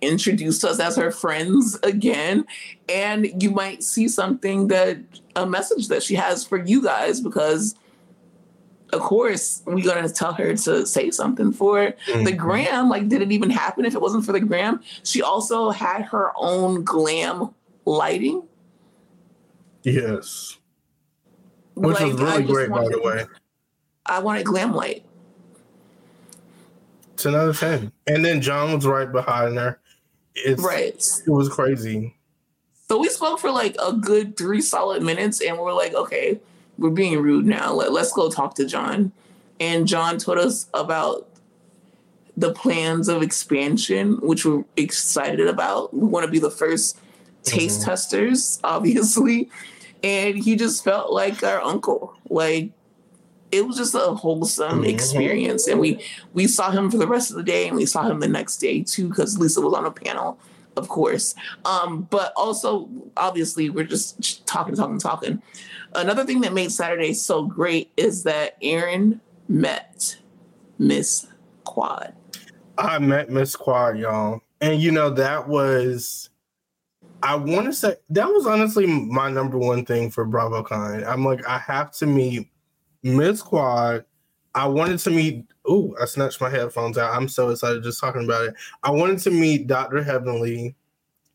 A: introduced us as her friends again. And you might see something that a message that she has for you guys because of course we're gonna tell her to say something for mm-hmm. the gram. Like, did it even happen if it wasn't for the gram? She also had her own glam lighting.
B: Yes. Which like, was really great, wanted, by the way.
A: I wanted glam light.
B: It's another 10. And then John was right behind her. It's right. It was crazy.
A: So we spoke for like a good three solid minutes and we're like, okay, we're being rude now. Let, let's go talk to John. And John told us about the plans of expansion, which we're excited about. We want to be the first taste mm-hmm. testers, obviously. And he just felt like our uncle. Like it was just a wholesome mm-hmm. experience. And we we saw him for the rest of the day and we saw him the next day too, because Lisa was on a panel, of course. Um, but also obviously we're just talking, talking, talking. Another thing that made Saturday so great is that Aaron met Miss Quad.
B: I met Miss Quad, y'all. And you know, that was I want to say that was honestly my number one thing for BravoCon. I'm like, I have to meet Miss Quad. I wanted to meet. Oh, I snatched my headphones out. I'm so excited just talking about it. I wanted to meet Dr. Heavenly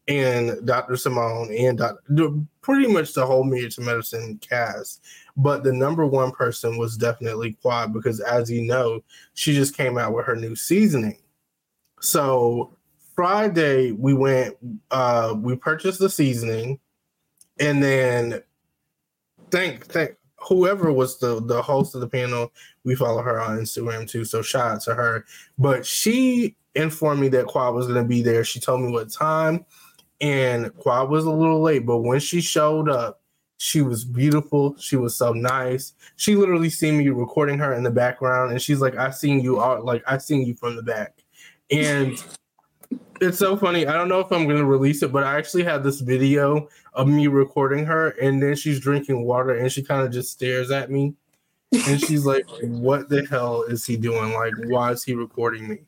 B: and Dr. Simone and Dr. pretty much the whole Married to Medicine cast. But the number one person was definitely Quad because, as you know, she just came out with her new seasoning. So Friday we went, uh, we purchased the seasoning, and then thank thank whoever was the the host of the panel. We follow her on Instagram too, so shout out to her. But she informed me that Quad was going to be there. She told me what time and Quad was a little late, but when she showed up, she was beautiful. She was so nice. She literally seen me recording her in the background, and she's like, "I seen you all, like I seen you from the back." And *laughs* it's so funny. I don't know if I'm gonna release it, but I actually had this video of me recording her, and then she's drinking water, and she kind of just stares at me, and she's like, *laughs* "What the hell is he doing? Like, why is he recording me?"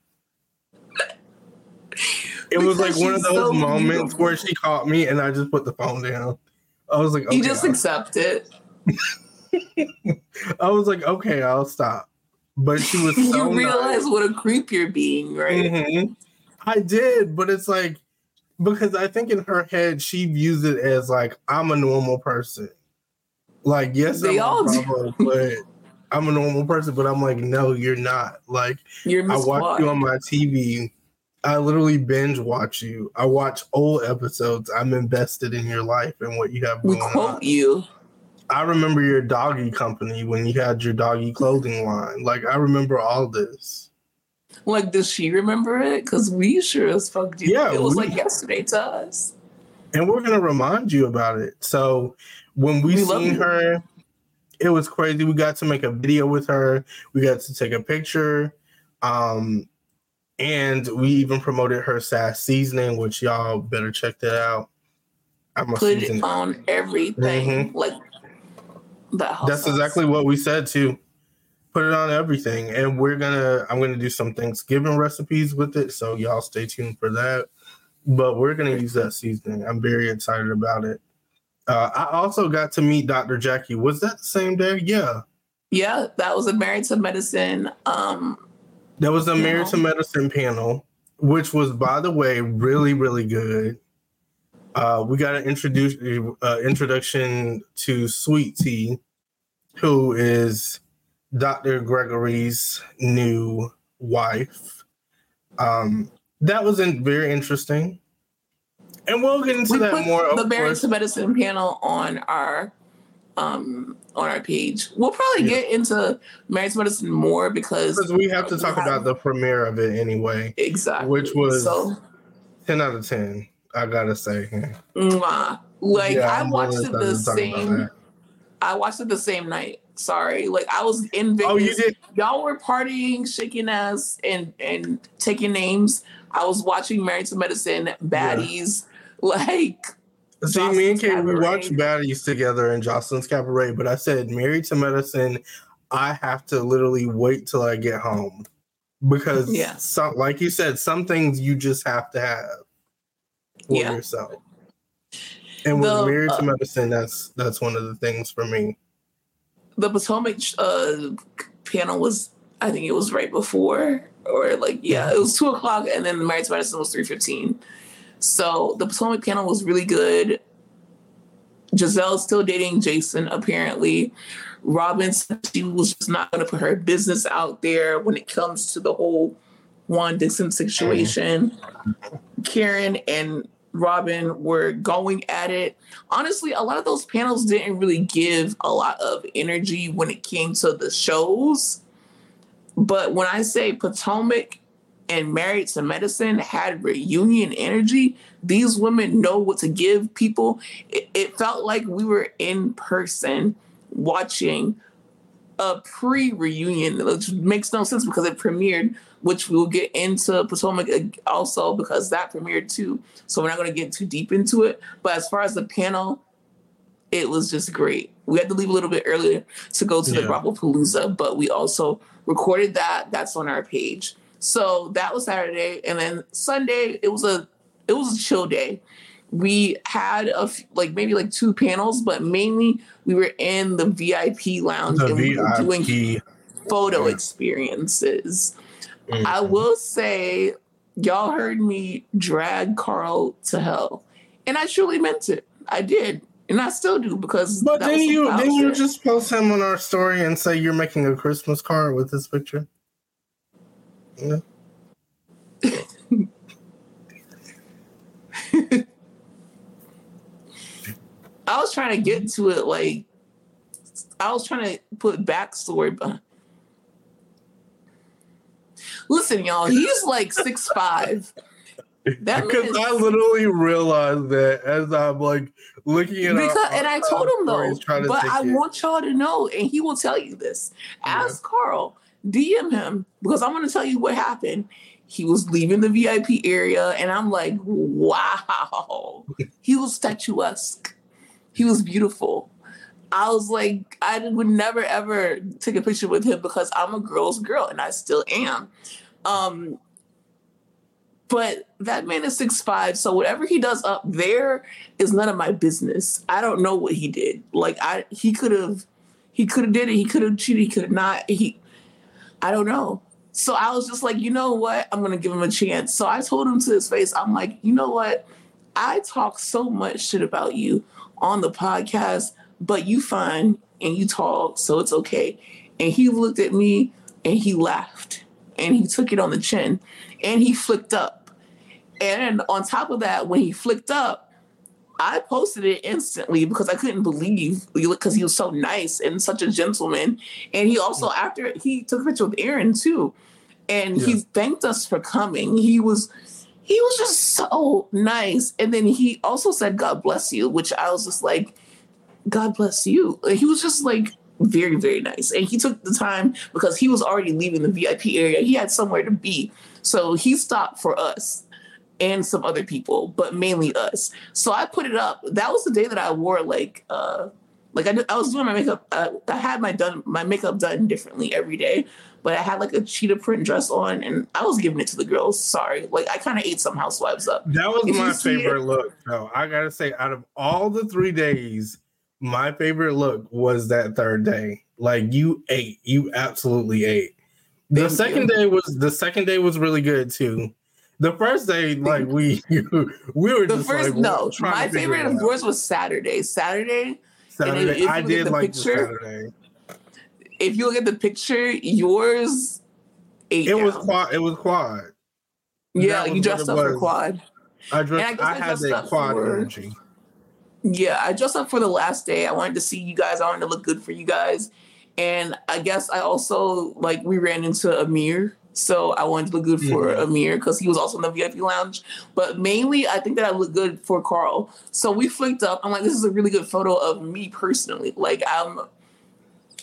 B: it was like one of those so moments beautiful. where she caught me and I just put the phone down. I was like,
A: okay, you just I'll accept it. *laughs*
B: I was like, okay, I'll stop. But she was. *laughs* So
A: you realize nice. what a creep you're being, right? Mm-hmm.
B: I did, but it's like because I think in her head she views it as like I'm a normal person. Like, yes,
A: They
B: I'm
A: all do.
B: But I'm a normal person. But I'm like, no, you're not. Like,
A: You're
B: I watch
A: Clark.
B: you on my TV. I literally binge watch you. I watch old episodes. I'm invested in your life and what you have
A: We
B: going
A: quote
B: on.
A: you.
B: I remember your doggy company when you had your doggy clothing line. Like I remember all this.
A: Like, does she remember it? Because we sure as fuck do.
B: Yeah,
A: it was
B: we-
A: like yesterday to us.
B: And we're gonna remind you about it. So when we,
A: We
B: seen her, it was crazy. We got to make a video with her. We got to take a picture. Um and we even promoted her sass seasoning, which y'all better check that out. I'm a
A: Put it on everything. Like that.
B: That's exactly what we said too. Put it on everything, and we're gonna. I'm gonna do some Thanksgiving recipes with it, so y'all stay tuned for that. But we're gonna use that seasoning. I'm very excited about it. Uh, I also got to meet Dr. Jackie. Was that the same day? Yeah,
A: Yeah, that was a married to medicine. Um,
B: that was the
A: Yeah.
B: Married to Medicine panel, which was, by the way, really really good. Uh, we got an introduce uh, introduction to Sweet Tea, who is Dr. Gregory's new wife. Um, that was in, very interesting. And we'll get into
A: we
B: that more.
A: the
B: of
A: to medicine panel on our um on our page. We'll probably
B: Yeah.
A: get into married to medicine more because
B: Because we have to talk
A: have-
B: about the premiere of it anyway.
A: exactly
B: which was-
A: so.
B: 10 out of 10, I gotta say.
A: Mwah. Like
B: Yeah,
A: I watched it the
B: excited to talk about
A: same. I watched it the same night. Sorry, like I was in Vegas.
B: Oh, you did?
A: Y'all were partying, shaking ass, and and taking names. I was watching Married to Medicine, baddies, *laughs* like
B: See, me and
A: Jocelyn's
B: Kate, we
A: Cabaret.
B: watched Baddies together in Jocelyn's Cabaret, but I said, Married to Medicine, I have to literally wait till I get home. Because,
A: Yeah.
B: some, like you said, some things you just have to have for
A: Yeah.
B: yourself. And with
A: The,
B: Married
A: uh,
B: to Medicine, that's that's one of the things for me.
A: the Potomac uh, panel was, I think it was right before, or like yeah, it was two o'clock, and then the Married to Medicine was three fifteen. So the Potomac panel was really good. Gizelle's still dating Jason, apparently. Robyn said she was just not going to put her business out there when it comes to the whole Juan Dixon situation. Karen and Robyn were going at it. Honestly, a lot of those panels didn't really give a lot of energy when it came to the shows. But when I say Potomac and Married to Medicine had reunion energy, these women know what to give people. It, it felt like we were in person watching a pre-reunion, which makes no sense because it premiered, which we'll get into Potomac also because that premiered too. So we're not going to get too deep into it. But as far as the panel, it was just great. We had to leave a little bit earlier to go to the
B: Yeah.
A: Bravo Palooza, but we also recorded that. That's on our page. So that was Saturday, and then Sunday it was a it was a chill day. We had a f- like maybe like two panels, but mainly we were in the VIP lounge
B: The
A: and we were doing photo
B: Yeah.
A: experiences. I mm-hmm. will say, y'all heard me drag Carl to hell, and I truly meant it. I did, and I still do because.
B: But
A: that
B: didn't
A: some
B: you
A: foul
B: didn't you just post him on our story and say you're making a Christmas card with this picture? Yeah. *laughs*
A: I was trying to get to it like I was trying to put backstory but Listen, y'all, he's like six five. That
B: Because I literally realized that as I'm like looking at our-
A: Because and I told him though,
B: to
A: but I
B: it.
A: want y'all to know, and he will tell you this.
B: Yeah.
A: Ask Carl, DM him, because I'm gonna tell you what happened. He was leaving the VIP area, and I'm like, wow. he was statuesque. He was beautiful. I was like, I would never ever take a picture with him because I'm a girl's girl, and I still am. Um, but that man is six five, so whatever he does up there is none of my business. I don't know what he did. Like I, he could have, he could have did it. He could have cheated. He could have not. He, I don't know. So I was just like, you know what? I'm gonna give him a chance. So I told him to his face, I'm like, you know what? I talk so much shit about you on the podcast, but you fine and you tall, so it's okay. And he looked at me and he laughed and he took it on the chin and he flicked up. And on top of that, when he flicked up, I posted it instantly because I couldn't believe because he was so nice and such a gentleman. And he also, mm. after he took a picture with Aaron too, and yeah. he thanked us for coming. He was he was just so nice. And then he also said, God bless you, which I was just like, God bless you. He was just like very, very nice. And he took the time because he was already leaving the VIP area. He had somewhere to be. So he stopped for us and some other people, but mainly us. So I put it up. That was the day that I wore like uh like I, did, I was doing my makeup. Uh, I had my done my makeup done differently every day, but I had like a cheetah print dress on, and I was giving it to the girls. Sorry, like I kind of ate some housewives up.
B: That was my favorite look. though. I gotta say, out of all the three days, my favorite look was that third day. Like you ate, you absolutely ate. The Thank second you. day was the second day was really good too. The first day, like we *laughs* we were the first like,
A: no. My favorite of course was Saturday. Saturday.
B: Saturday. I did like picture, Saturday.
A: If you look at the picture, yours ate
B: it down. was quad. It was quad.
A: Yeah, you dressed up for quad.
B: I dressed. I, I, had that quad energy.
A: Yeah, I dressed up for the last day. I wanted to see you guys. I wanted to look good for you guys. And I guess I also like we ran into Amir. So I wanted to look good for mm-hmm. Amir because he was also in the VIP lounge. But mainly I think that I look good for Carl. So we flicked up. I'm like, this is a really good photo of me personally. Like I'm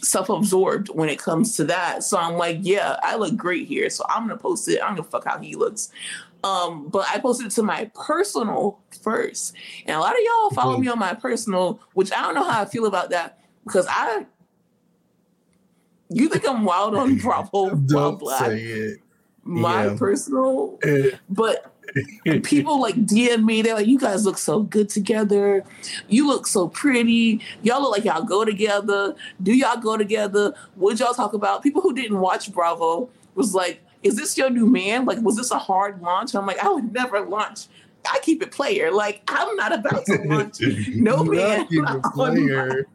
A: self-absorbed when it comes to that. So I'm like, yeah, I look great here. So I'm gonna post it. I am gonna fuck how he looks. Um, but I posted it to my personal first. And a lot of y'all follow mm-hmm. me on my personal, which I don't know how I feel about that because I you think I'm wild on *laughs* Bravo
B: Don't. Say it.
A: My yeah. personal, but *laughs* people like DM me. They're like, "You guys look so good together. You look so pretty. Y'all look like y'all go together. Do y'all go together? What y'all talk about?" People who didn't watch Bravo was like, "Is this your new man? Like, was this a hard launch?" I'm like, "I would never launch." I keep it player. Like I'm not about to launch *laughs* no man. *laughs* player.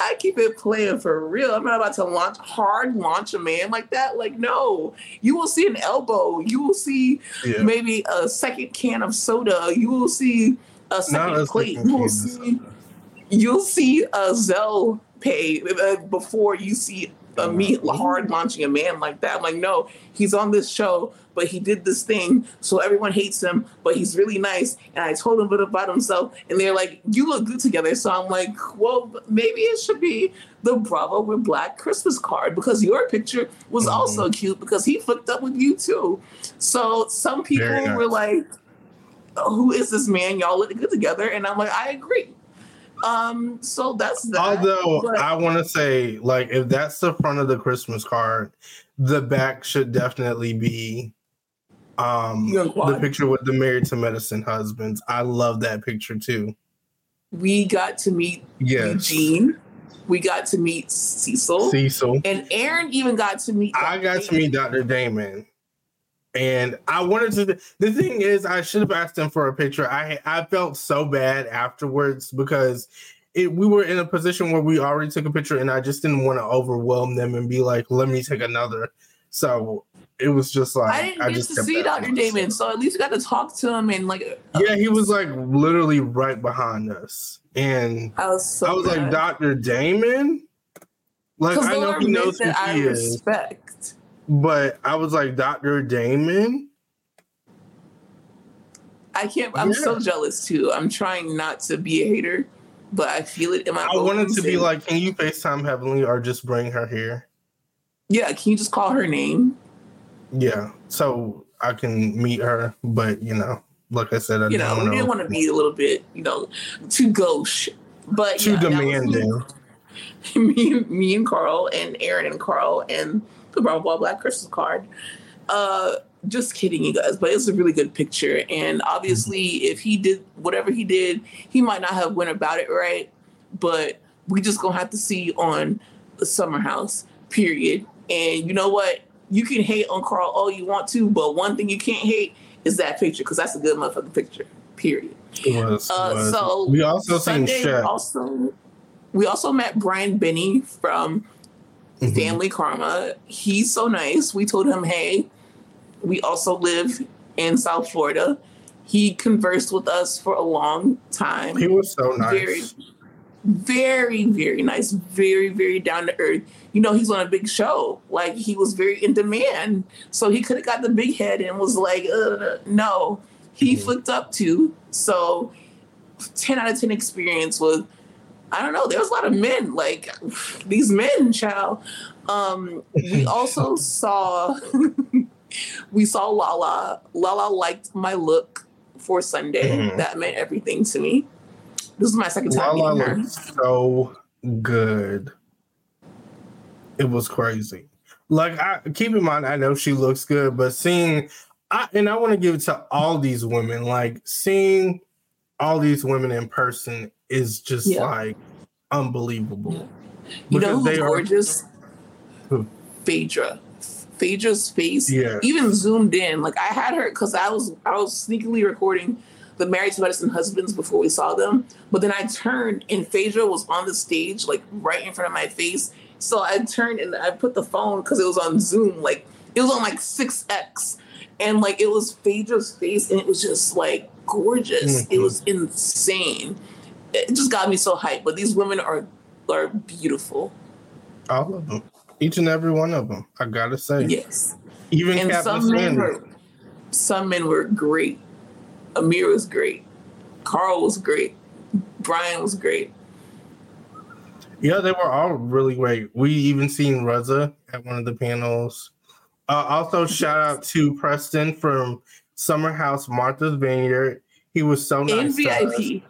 A: I keep it playing for real. I'm not about to launch hard launch a man like that. Like, no, you will see an elbow. You will see yeah. maybe a second can of soda. You will see a second plate. You will see. You'll see a Zelle pay uh, before you see a me hard launching a man like that. I'm like, no, he's on this show, but he did this thing, so everyone hates him, but he's really nice. And I told him a bit about himself, and they're like, you look good together. So I'm like, well, maybe it should be the Bravo While Black Christmas card because your picture was mm-hmm. also cute because he flipped up with you too. So some people were like, who is this man? Y'all look good together. And I'm like, I agree. Um, so that's that.
B: Although but, I want to say, like, if that's the front of the Christmas card, the back should definitely be um the picture with the married to medicine husbands. I love that picture too.
A: We got to meet yes. Eugene. We got to meet Cecil.
B: Cecil.
A: And Aaron even got to meet
B: Dr. I got Damon. to meet Dr. Damon. And I wanted to. The thing is, I should have asked him for a picture. I I felt so bad afterwards because it, we were in a position where we already took a picture, and I just didn't want to overwhelm them and be like, "Let me take another." So it was just like
A: I didn't I get to see Dr. Damon, so at least you got to talk to him and like.
B: Uh, yeah, he was like literally right behind us, and I was so I was like Dr. Damon. Like I know he knows who he I is. But I was like, Dr. Damon?
A: I can't, I'm yeah. so jealous too. I'm trying not to be a hater, but I feel it in my
B: I wanted to be like, can you FaceTime Heavenly or just bring her here?
A: Yeah, can you just call her name?
B: Yeah, so I can meet her, but you know, like I said, I
A: you know, we didn't want to be a little bit, you know, too gauche, but
B: too yeah, demanding. *laughs*
A: Me, me and Carl and Aaron and Carl and the Bravo Black Christmas card. Uh, just kidding, you guys, but it's a really good picture. And obviously, if he did whatever he did, he might not have went about it right. But we just gonna have to see on the Summer House, period. And you know what? You can hate on Carl all you want to, but one thing you can't hate is that picture because that's a good motherfucking picture. Period.
B: It was, uh, was. So we also
A: Sunday seen. Also, we also met Brian Benni from mm-hmm. Family Karma. He's so nice. We told him, hey, we also live in South Florida. He conversed with us for a long time.
B: He was so nice.
A: Very, very, very nice. Very, very down to earth. You know, he's on a big show. Like he was very in demand. So he could have got the big head and was like, uh, no. He mm-hmm. flipped up too. So 10 out of 10 experience with I don't know. There was a lot of men, like these men, child. Um, we *laughs* also saw *laughs* we saw Lala. Lala liked my look for Sunday. Mm-hmm. That meant everything to me. This is my second time Lala meeting her.
B: So good. It was crazy. Like I keep in mind, I know she looks good, but seeing I and I want to give it to all these women, like seeing all these women in person is just yeah. like unbelievable.
A: Yeah. You know who's gorgeous? Who? Phaedra. Phaedra's face, yeah. even zoomed in. Like I had her because I was I was sneakily recording the Married to Medicine husbands before we saw them. But then I turned and Phaedra was on the stage, like right in front of my face. So I turned and I put the phone because it was on Zoom, like it was on like 6X. And like it was Phaedra's face and it was just like gorgeous. Mm-hmm. It was insane it just got me so hyped. But these women are are beautiful.
B: All of them, each and every one of them. I gotta say,
A: yes.
B: Even and
A: some men were some men were great. Amir was great. Carl was great. Brian was great.
B: Yeah, they were all really great. We even seen Reza at one of the panels. Uh, also, shout out to Preston from Summer House Martha's Vineyard. He was so nice. In VIP.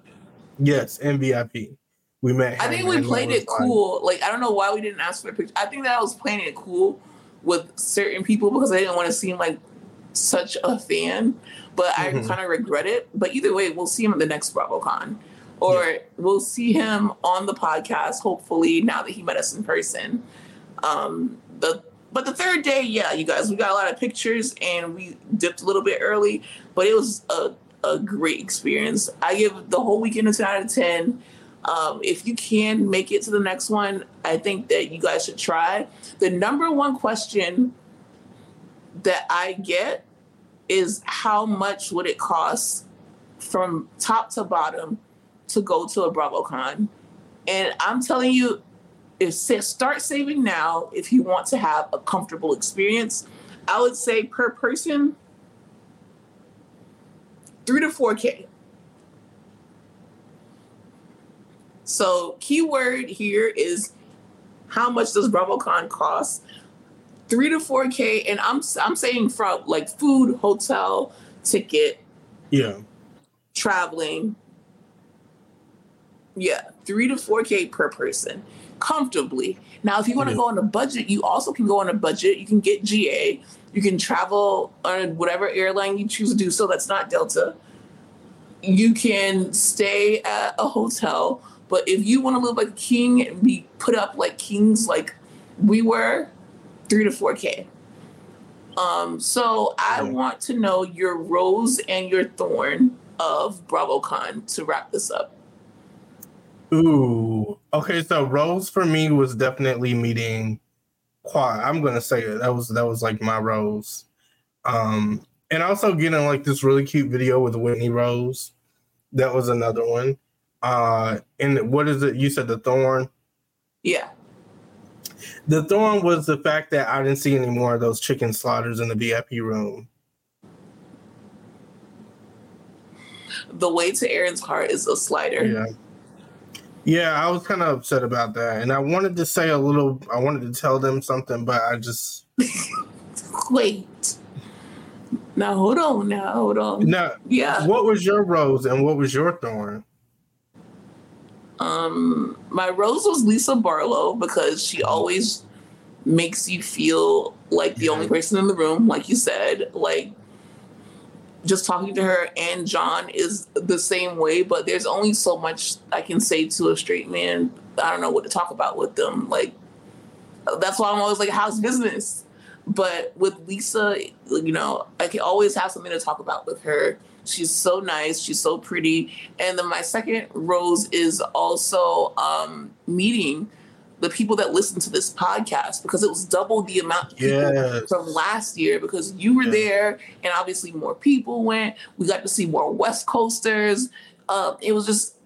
B: Yes, MVP. We met.
A: I think we played it cool. Like I don't know why we didn't ask for a picture. I think that I was playing it cool with certain people because I didn't want to seem like such a fan. But mm-hmm. I kind of regret it. But either way, we'll see him at the next BravoCon. Or yeah. we'll see him on the podcast, hopefully, now that he met us in person. Um, the but the third day, yeah, you guys, we got a lot of pictures and we dipped a little bit early, but it was a a great experience. I give the whole weekend a 10 out of 10. Um, if you can make it to the next one, I think that you guys should try. The number one question that I get is how much would it cost from top to bottom to go to a BravoCon? And I'm telling you, if start saving now if you want to have a comfortable experience. I would say per person, three to four K. So keyword here is how much does BravoCon cost? Three to four K, and I'm I'm saying from like food, hotel, ticket,
B: yeah,
A: traveling. Yeah, three to four K per person, comfortably. Now, if you want to yeah. go on a budget, you also can go on a budget. You can get GA. You can travel on whatever airline you choose to do so. That's not Delta. You can stay at a hotel, but if you want to live like a king and be put up like kings, like we were, three to four k. Um, so I want to know your rose and your thorn of BravoCon to wrap this up.
B: Ooh, okay. So rose for me was definitely meeting Quad. I'm gonna say it. That was that was like my rose. Um, and also getting like this really cute video with Whitney Rose. That was another one. Uh, and what is it? You said the thorn.
A: Yeah.
B: The thorn was the fact that I didn't see any more of those chicken slaughters in the VIP room.
A: The way to Aaron's heart is a slider.
B: Yeah. Yeah, I was kind of upset about that. And I wanted to say a little, I wanted to tell them something, but I just. *laughs*
A: Wait. Now, hold on. Now, hold on.
B: Now, yeah. What was your rose and what was your thorn?
A: Um, my rose was Lisa Barlow because she always makes you feel like the only person in the room, like you said. Like, just talking to her and John is the same way, but there's only so much I can say to a straight man. I don't know what to talk about with them. Like that's why I'm always like, how's business? But with Lisa, you know, I can always have something to talk about with her. She's so nice. She's so pretty. And then my second rose is also um, meeting the people that listen to this podcast because it was double the amount of people yes. from last year because you were there and obviously more people went. We got to see more West Coasters. Uh, it was just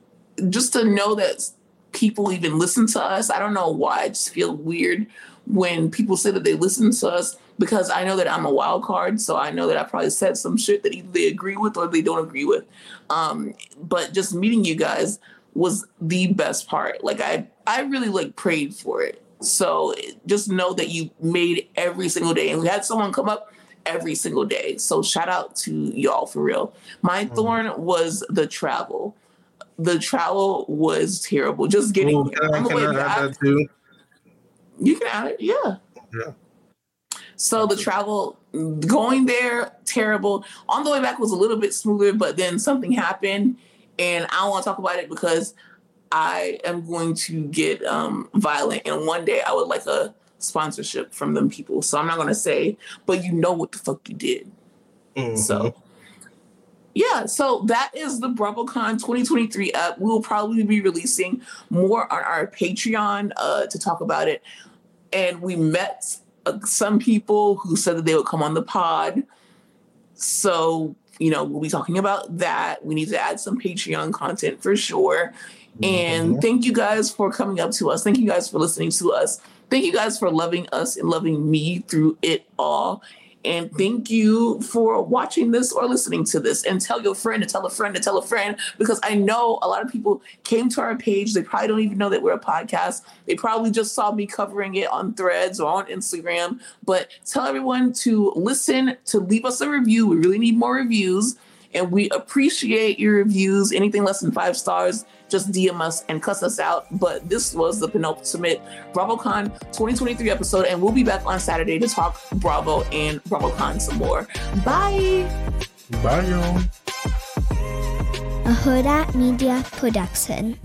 A: just to know that people even listen to us. I don't know why. I just feel weird when people say that they listen to us because I know that I'm a wild card. So I know that I probably said some shit that either they agree with or they don't agree with. Um, but just meeting you guys was the best part. Like I, I really like prayed for it. So just know that you made every single day, and we had someone come up every single day. So shout out to y'all for real. My mm-hmm. thorn was the travel. The travel was terrible. Just getting Ooh, can I, can I add that too? You can add it, yeah. Yeah. So the travel going there, terrible. On the way back was a little bit smoother, but then something happened, and I don't want to talk about it because I am going to get um, violent, and one day I would like a sponsorship from them people. So I'm not going to say, but you know what the fuck you did. Mm-hmm. So yeah, so that is the BravoCon 2023 app. We will probably be releasing more on our Patreon uh, to talk about it. And we met uh, some people who said that they would come on the pod. So, you know, we'll be talking about that. We need to add some Patreon content for sure. And mm-hmm. thank you guys for coming up to us. Thank you guys for listening to us. Thank you guys for loving us and loving me through it all. And thank you for watching this or listening to this. And tell your friend to tell a friend to tell a friend because I know a lot of people came to our page. They probably don't even know that we're a podcast. They probably just saw me covering it on threads or on Instagram. But tell everyone to listen, to leave us a review. We really need more reviews. And we appreciate your reviews. Anything less than five stars, just DM us and cuss us out. But this was the penultimate BravoCon 2023 episode, and we'll be back on Saturday to talk Bravo and BravoCon some more. Bye.
B: Bye, y'all.
C: A Hurrdat Media Production.